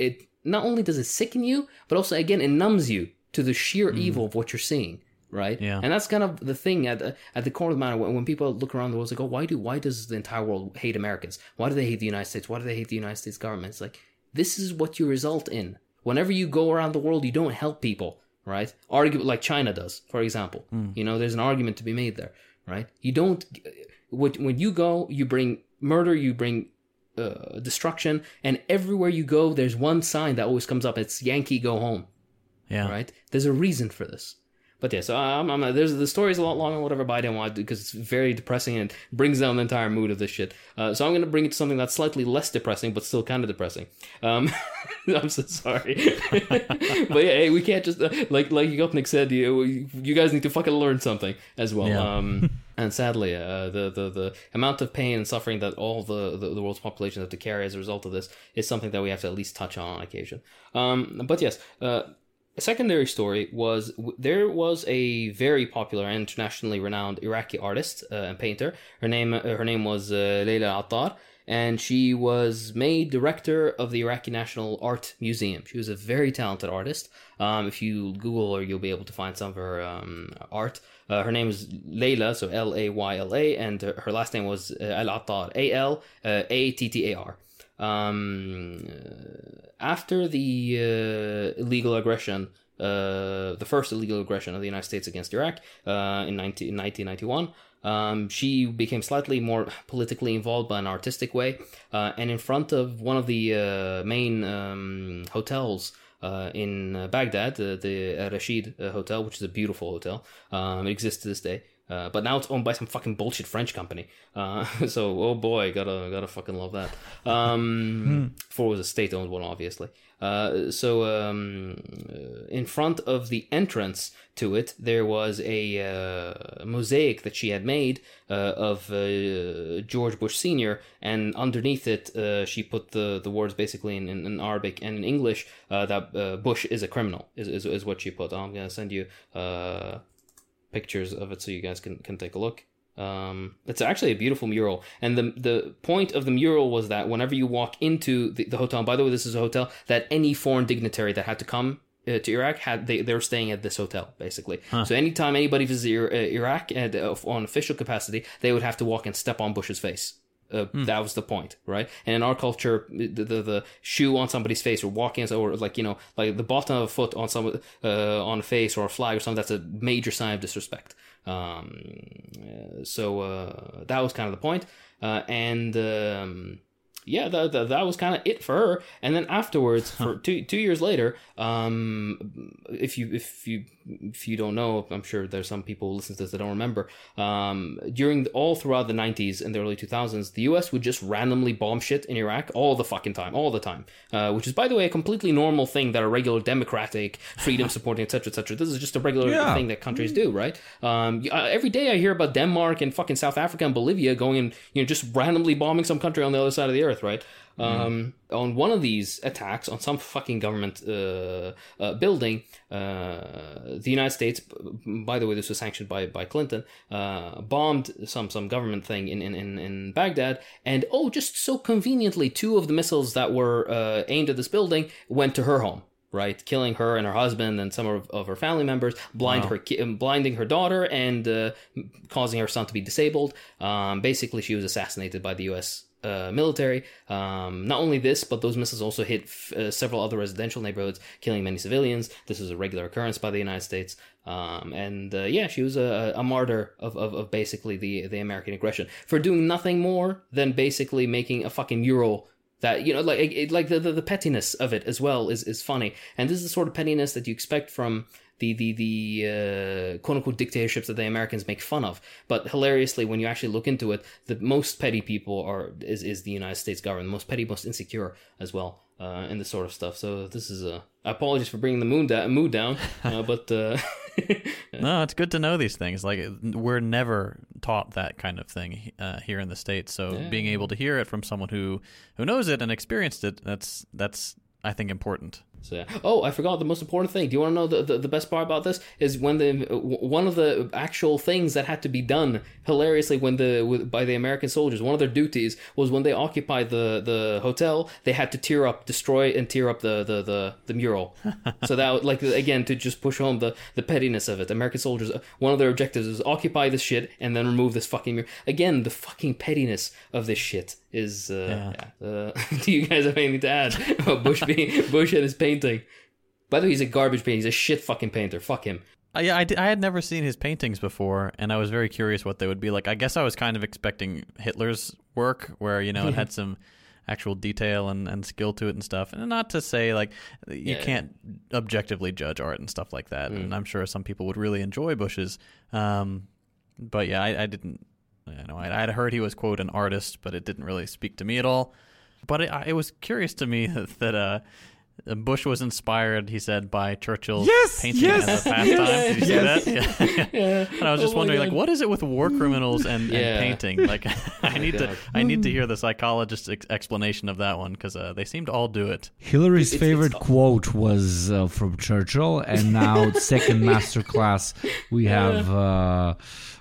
it not only does it sicken you, but also again it numbs you to the sheer mm. evil of what you're seeing right? Yeah. And that's kind of the thing at the, at the core of the matter when, when people look around the world, they go, why do why does the entire world hate Americans? Why do they hate the United States? Why do they hate the United States government? It's like this is what you result in. Whenever you go around the world, you don't help people right? Argue like China does, for example. Mm. You know, there's an argument to be made there, right? You don't when you go, you bring murder, you bring uh, destruction, and everywhere you go, there's one sign that always comes up. It's Yankee go home. Yeah. Right. There's a reason for this. But yeah, so I'm, I'm there's the story's a lot longer, whatever. But I didn't want to because it's very depressing and brings down the entire mood of this shit. Uh, so I'm gonna bring it to something that's slightly less depressing, but still kind of depressing. Um, I'm so sorry, but yeah, hey, we can't just uh, like like Gopnik said, you you guys need to fucking learn something as well. Yeah. Um, and sadly, uh, the, the the amount of pain and suffering that all the, the, the world's population have to carry as a result of this is something that we have to at least touch on on occasion. Um, but yes, uh, a secondary story was there was a very popular and internationally renowned Iraqi artist uh, and painter. Her name uh, her name was uh, Layla Attar, and she was made director of the Iraqi National Art Museum. She was a very talented artist. Um, if you Google her, you'll be able to find some of her um, art. Uh, her name is Layla, so L A Y L A, and her last name was uh, Al Attar, A L uh, A T T A R. Um, after the uh, illegal aggression, uh, the first illegal aggression of the United States against Iraq uh, in, 19, in 1991, um, she became slightly more politically involved by an artistic way. Uh, and in front of one of the uh, main um, hotels uh, in uh, Baghdad, the Rashid Hotel, which is a beautiful hotel, um, it exists to this day. Uh, but now it's owned by some fucking bullshit French company. Uh, so oh boy, gotta gotta fucking love that. Um, before it was a state owned one, obviously. Uh, so um, uh, in front of the entrance to it, there was a uh, mosaic that she had made uh, of George Bush Senior, and underneath it, she put the the words basically in, in, in Arabic and in English that Bush is a criminal. Is, is is what she put. I'm gonna send you pictures of it so you guys can, can take a look. Um, it's actually a beautiful mural, and the the point of the mural was that whenever you walk into the, the hotel, by the way, this is a hotel that any foreign dignitary that had to come uh, to Iraq had they they were staying at this hotel basically. Huh. So anytime anybody visited uh, Iraq at, uh, on official capacity, they would have to walk and step on Bush's face. Uh, hmm. That was the point, right? And in our culture, the, the, the shoe on somebody's face or walking or like you know like the bottom of a foot on some uh, on a face or a flag or something that's a major sign of disrespect. Um, so uh, that was kind of the point. Uh, and um, yeah, that, that, that was kind of it for her. And then afterwards, for two two years later, um, if you if you if you don't know, I'm sure there's some people who listen to this that don't remember. Um, during the, all throughout the 90s and the early 2000s, the U.S. would just randomly bomb shit in Iraq all the fucking time, all the time. Uh, which is, by the way, a completely normal thing that a regular democratic, freedom supporting, etc., etc. This is just a regular yeah. thing that countries do, right? Um, uh, every day I hear about Denmark and fucking South Africa and Bolivia going and you know just randomly bombing some country on the other side of the earth, right? Um, on one of these attacks on some fucking government uh, uh, building, uh, the United States, by the way, this was sanctioned by by Clinton, uh, bombed some some government thing in, in, in, in Baghdad, and oh, just so conveniently, two of the missiles that were uh, aimed at this building went to her home. Right, killing her and her husband and some of, of her family members, blind her, ki- um, blinding her daughter, and uh, causing her son to be disabled. Um, basically, she was assassinated by the U.S uh, military. Um, not only this, but those missiles also hit f- uh, several other residential neighborhoods, killing many civilians. This is a regular occurrence by the United States. Um, and uh, yeah, she was a, a martyr of, of, of basically the, the American aggression for doing nothing more than basically making a fucking mural that you know like it, like the, the the pettiness of it as well is is funny and this is the sort of pettiness that you expect from the the the uh, quote unquote dictatorships that the Americans make fun of. But hilariously, when you actually look into it, the most petty people are is is the United States government, the most petty, most insecure as well. Uh, and this sort of stuff. So this is a apologies for bringing the moon da- mood down, uh, but uh, No, it's good to know these things. Like we're never taught that kind of thing uh, here in the states. So being able to hear it from someone who who knows it and experienced it, that's that's I think important. So, yeah. oh, I forgot the most important thing. Do you want to know the, the, the best part about this? Is when the one of the actual things that had to be done hilariously when the by the American soldiers, one of their duties was when they occupied the, the hotel, they had to tear up, destroy, and tear up the the, the, the mural. so that like again to just push home the, the pettiness of it. American soldiers, one of their objectives is occupy this shit and then remove this fucking mural. Again, the fucking pettiness of this shit is. Uh, yeah. Uh, do you guys have anything to add about Bush being Bush and his painting? By the way, he's a garbage painter. He's a shit fucking painter. Fuck him. Uh, yeah, I, d- I had never seen his paintings before, and I was very curious what they would be like. I guess I was kind of expecting Hitler's work, where you know it had some actual detail and, and skill to it and stuff. And not to say like you Yeah. can't objectively judge art and stuff like that. And I'm sure some people would really enjoy Bush's. Um, but yeah, I, I didn't. You know, I, I'd heard he was quote an artist, but it didn't really speak to me at all. But it, it was curious to me that uh, Bush was inspired, he said, by Churchill's Yes, painting yes, as a pastime. Did you yes. see that? Yeah. And I was just Oh wondering, like, what is it with war criminals and, Yeah. and painting? Like, I need to, God. I need to hear the psychologist's ex- explanation of that one because uh, they seem to all do it. Hillary's It's- it's favorite tough. quote was uh, from Churchill, and now second masterclass we have uh,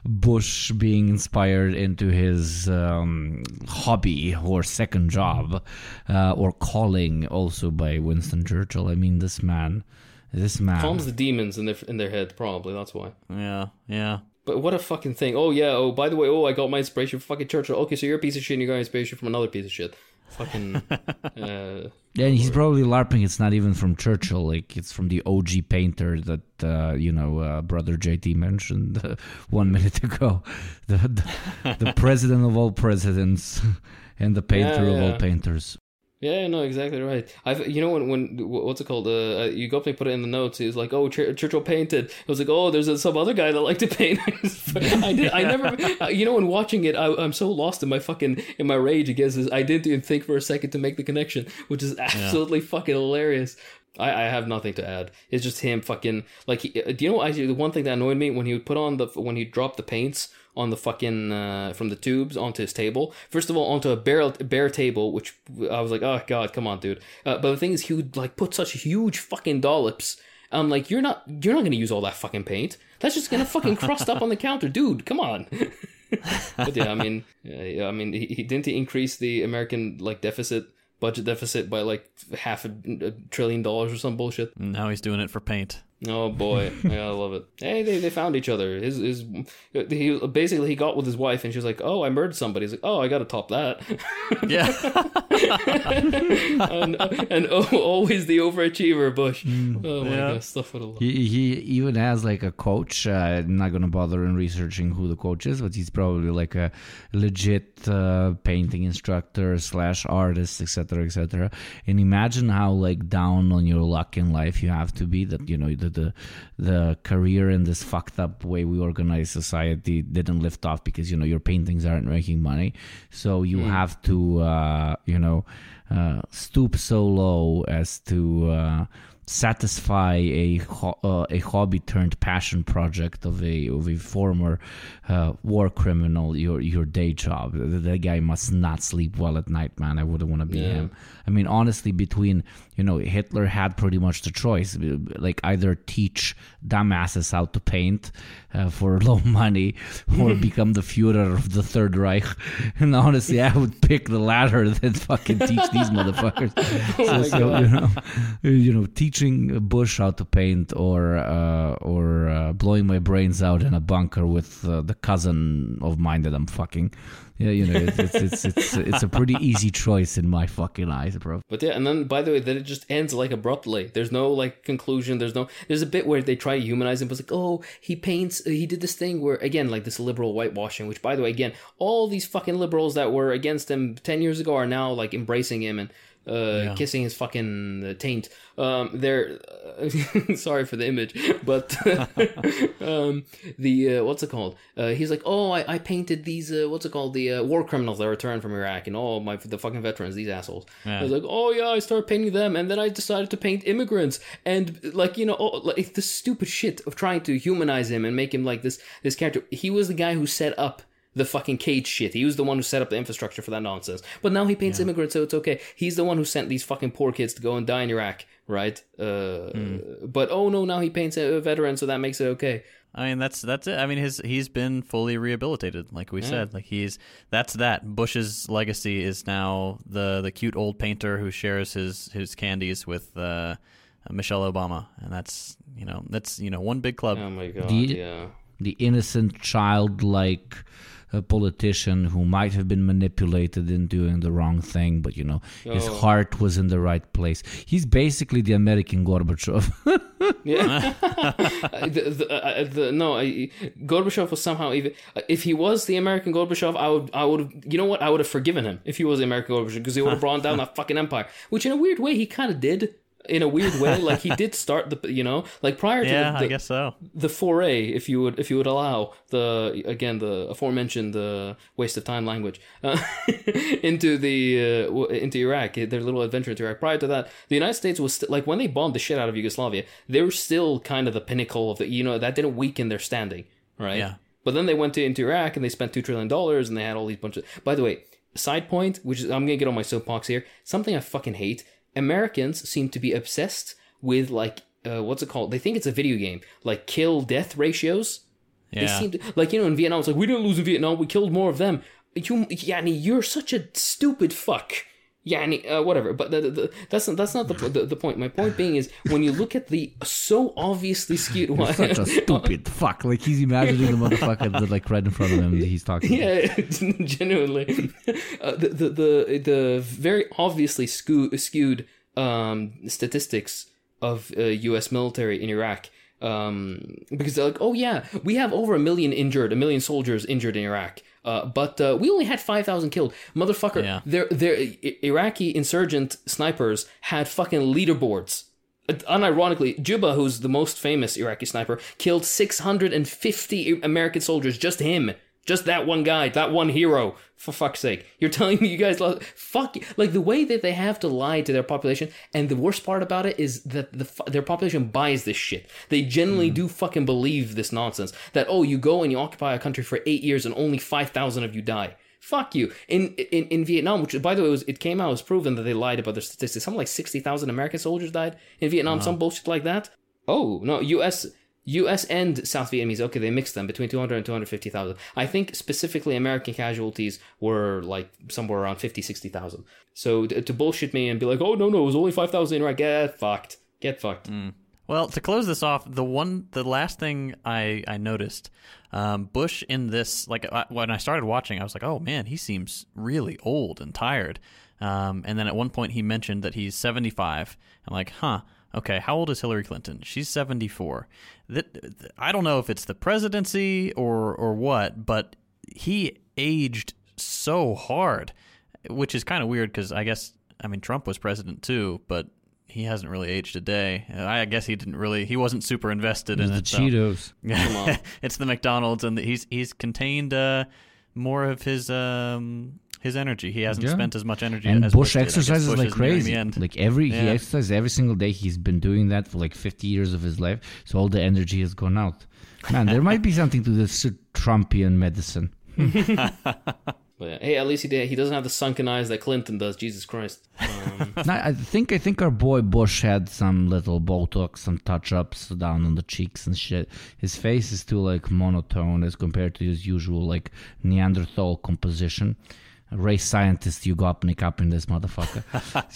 Bush being inspired into his um, hobby or second job uh, or calling, also by Winston Churchill. I mean, this man, this man. Calms the demons in their in their head. Probably that's why. Yeah, yeah. But what a fucking thing. Oh yeah. Oh by the way. Oh I got my inspiration from fucking Churchill. Okay, so you're a piece of shit. and You got inspiration from another piece of shit. Fucking. uh, And he's probably larping. It's not even from Churchill. Like it's from the OG painter that uh, you know, uh, brother JT mentioned uh, one minute ago. The, the the president of all presidents and the painter Yeah, of all painters. Yeah, no, exactly right. I've, you know, when when what's it called? Uh, uh, you got me put it in the notes. He's like, "Oh, Chur- Churchill painted." I was like, "Oh, there's uh some other guy that liked to paint." I did. I never. uh, You know, when watching it, I, I'm so lost in my fucking in my rage against this. I didn't even think for a second to make the connection, which is absolutely fucking hilarious. I, I have nothing to add. It's just him fucking like. He, uh, do you know? Actually, the one thing that annoyed me when he would put on the when he dropped the paints on the fucking uh, from the tubes onto his table. First of all, onto a bare bare table, which I was like, oh god, come on, dude. Uh, but the thing is, he would like put such huge fucking dollops. I'm like, you're not you're not gonna use all that fucking paint. That's just gonna fucking crust up on the counter, dude. Come on. but yeah, I mean, yeah, I mean, he, he didn't he increase the American like deficit budget deficit by like half a, a trillion dollars or some bullshit. Now he's doing it for paint. Oh boy, yeah, I love it. Hey, they, they found each other. His his he basically he got with his wife and she was like, "Oh, I murdered somebody." He's like, "Oh, I got to top that." Yeah. and and oh, always the overachiever, Bush. Oh my Yeah. god, stuff for the love. He, he even has like a coach. Uh, I'm not gonna bother in researching who the coach is, but he's probably like a legit uh, painting instructor slash artist, etc., etc. And imagine how like down on your luck in life you have to be that you know the the, the career in this fucked up way we organize society didn't lift off because you know your paintings aren't making money, so you have to uh, you know uh, stoop so low as to uh, satisfy a ho- uh, a hobby turned passion project of a of a former uh, war criminal your your day job that, guy must not sleep well at night man i wouldn't want to be Yeah. him i mean honestly between you know hitler had pretty much the choice like either teach dumbasses how to paint uh, for low money or become the Führer of the Third Reich. And honestly, I would pick the latter than fucking teach these motherfuckers. so, so, you know, you know, teaching Bush how to paint or uh, or uh, blowing my brains out in a bunker with uh, the cousin of mine that I'm fucking. Yeah, you know, it's it's it's it's, a pretty easy choice in my fucking eyes, bro. But yeah, and then by the way, then it just ends like abruptly. There's no like conclusion. There's no. There's a bit where they try to humanize him, but it's like, oh, he paints. He did this thing where again, like this liberal whitewashing. Which, by the way, again, all these fucking liberals that were against him ten years ago are now like embracing him and uh, kissing his fucking uh, taint. Um, they're sorry for the image, but um, the uh, what's it called? Uh, he's like, oh, I, I painted these. Uh, what's it called? The uh, war criminals that returned from Iraq, and all my, the fucking veterans, these assholes. I was like, oh yeah, I started painting them, and then I decided to paint immigrants, and like you know, oh, like the stupid shit of trying to humanize him and make him like this this character. He was the guy who set up the fucking cage shit. He was the one who set up the infrastructure for that nonsense. But now he paints immigrants, so it's okay. He's the one who sent these fucking poor kids to go and die in Iraq, right? Uh, But oh no, now he paints a veteran, so that makes it okay. I mean that's that's it. I mean his he's been fully rehabilitated, like we said. Like he's that's that. Bush's legacy is now the the cute old painter who shares his his candies with uh, Michelle Obama, and that's you know that's you know one big club. Oh my god, The- yeah. the innocent childlike uh, politician who might have been manipulated in doing the wrong thing but you know his Oh. heart was in the right place he's basically the american gorbachev Yeah. the, the, uh, the, no, I, Gorbachev was somehow even. uh, If he was the American Gorbachev, I would, I would, have you know what? I would have forgiven him if he was the American Gorbachev because he would have brought down that fucking empire. Which, in a weird way, he kind of did. In a weird way, like he did start the, you know, like prior to yeah, the, the, I guess so. the foray, if you would, if you would allow the again the aforementioned uh, waste of time language uh, into the uh, into Iraq, their little adventure into Iraq. Prior to that, the United States was st- like when they bombed the shit out of Yugoslavia, they were still kind of the pinnacle of the, you know, that didn't weaken their standing, right? Yeah. But then they went to, into Iraq and they spent two trillion dollars and they had all these bunch of. By the way, side point, which is I'm gonna get on my soapbox here. Something I fucking hate. Americans seem to be obsessed with like uh, what's it called? They think it's a video game, like kill death ratios. They seem to like you know in Vietnam. It's like we didn't lose in Vietnam. We killed more of them. You, Yani, you're such a stupid fuck. Yani, uh, whatever. But the, the, the, that's not, that's not the, the the point. My point being is when you look at the so obviously skewed. one such a stupid fuck like he's imagining the motherfucker that like right in front of him that he's talking about. Yeah, genuinely. Uh, the, the the the very obviously skew, skewed um, statistics of uh, U.S. military in Iraq. Um, because they're like, oh yeah, we have over a million injured, a million soldiers injured in Iraq. Uh, but uh, we only had five thousand killed, motherfucker. Yeah. Their their Iraqi insurgent snipers had fucking leaderboards. Uh, Unironically, Juba, who's the most famous Iraqi sniper, killed 650 American soldiers. Just him. Just that one guy, that one hero. For fuck's sake. You're telling me you guys lost. Fuck. you. Like the way that they have to lie to their population. And the worst part about it is that the their population buys this shit. They generally hmm. do fucking believe this nonsense. That, oh, you go and you occupy a country for eight years and only 5,000 of you die. Fuck you. In, in in Vietnam, which by the way, it, was, it came out, it was proven that they lied about their statistics. Something like 60,000 American soldiers died in Vietnam, some bullshit like that. Oh, no, US. US and South Vietnamese, okay, they mixed them between 200 and 250,000. I think specifically American casualties were like somewhere around 50, 60,000. So to, bullshit me and be like, oh, no, no, it was only 5,000 in Iraq, get fucked. Get fucked. Well, to close this off, the one, the last thing I I noticed, um, Bush in this, like I, when I started watching, I was like, oh man, he seems really old and tired. Um, and then at one point he mentioned that he's 75. I'm like, huh, okay, how old is Hillary Clinton? She's 74. That I don't know if it's the presidency or or what, but he aged so hard, which is kind of weird because I guess I mean Trump was president too, but he hasn't really aged a day. I guess he didn't really. He wasn't super invested in the it. so- cheetos it's the McDonald's, and he's he's contained uh, more of his um, his energy. He hasn't Yeah. spent as much energy and as Bush did. Exercises Bush like crazy. The. Like every he exercises every single day. He's been doing that for like 50 years of his life. So all the energy has gone out. Man, there might be something to this Trumpian medicine. But yeah, hey, at least he did. He doesn't have the sunken eyes that Clinton does. Jesus Christ. Um, No, I think I think our boy Bush had some little Botox, some touch-ups down on the cheeks and shit. His face is too like monotone as compared to his usual like Neanderthal composition. Race scientist you Yugopnik up in this motherfucker.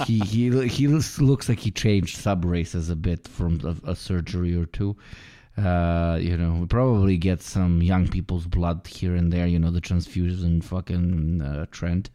he he he looks like he changed sub races a bit from a, a surgery or two. Uh, you know, we probably get some young people's blood here and there. You know, the transfusion fucking uh, trend.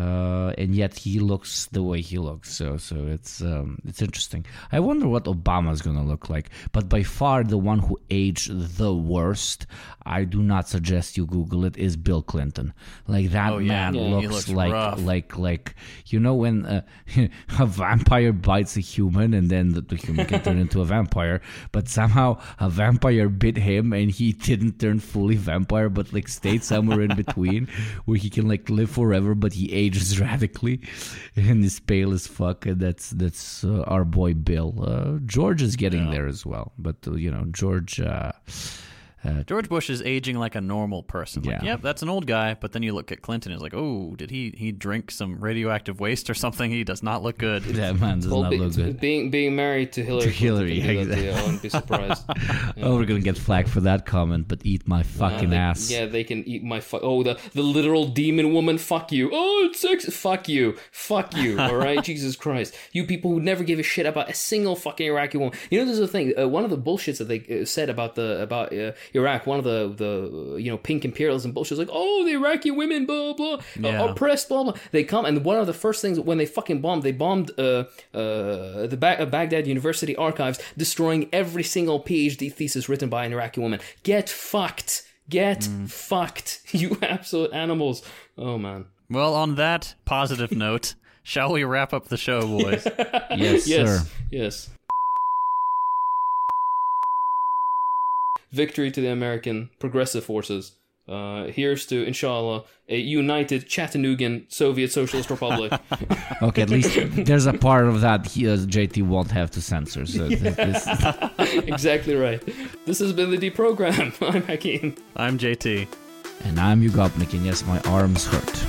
Uh, and yet he looks the way he looks. So, so it's um, it's interesting. I wonder what Obama's gonna look like. But by far, the one who aged the worst, I do not suggest you Google it. Is Bill Clinton? Like that Oh, yeah. man Yeah, looks, looks like rough. like like you know when uh, a vampire bites a human and then the, the human can turn into a vampire, but somehow a vampire bit him and he didn't turn fully vampire, but like stayed somewhere in between where he can like live forever, but he ages radically and is pale as fuck. And that's that's uh, our boy Bill. Uh, George is getting there as well, but uh, you know George. Uh, George Bush is aging like a normal person. Like, Yeah. yep, that's an old guy. But then you look at Clinton, it's like, oh, did he he drink some radioactive waste or something? He does not look good. that man does well, not be- look good. being being married to Hillary. To Hillary, Clinton can do that to exactly. I wouldn't be surprised. Oh, we're gonna get flagged for that comment, but eat my fucking Uh, they- ass. Yeah, they can eat my fuck. Oh, the the literal demon woman. Fuck you. Oh, it's sex. Fuck you. Fuck you. All right, Jesus Christ. You people who never give a shit about a single fucking Iraqi woman. You know, there's a thing. Uh, one of the bullshits that they uh, said about the about uh, Iraq. One of the the uh, you know pink imperialism bullshit is like, oh, the Iraqi women, blah blah, yeah. oppressed, blah blah. They come and one of the first things when they fucking bombed, they bombed uh, man Well, on that positive note, shall we wrap up the show, boys? Yes, Yes. sir. Yes. Victory to the American progressive forces. Uh, here's to, inshallah, a united Chattanoogan Soviet Socialist Republic. Okay, at least there's a part of that he, uh, JT won't have to censor. So th- this, exactly right. This has been the deprogram. I'm Hakeem. I'm JT. and I'm Yugopnik, and yes, my arms hurt.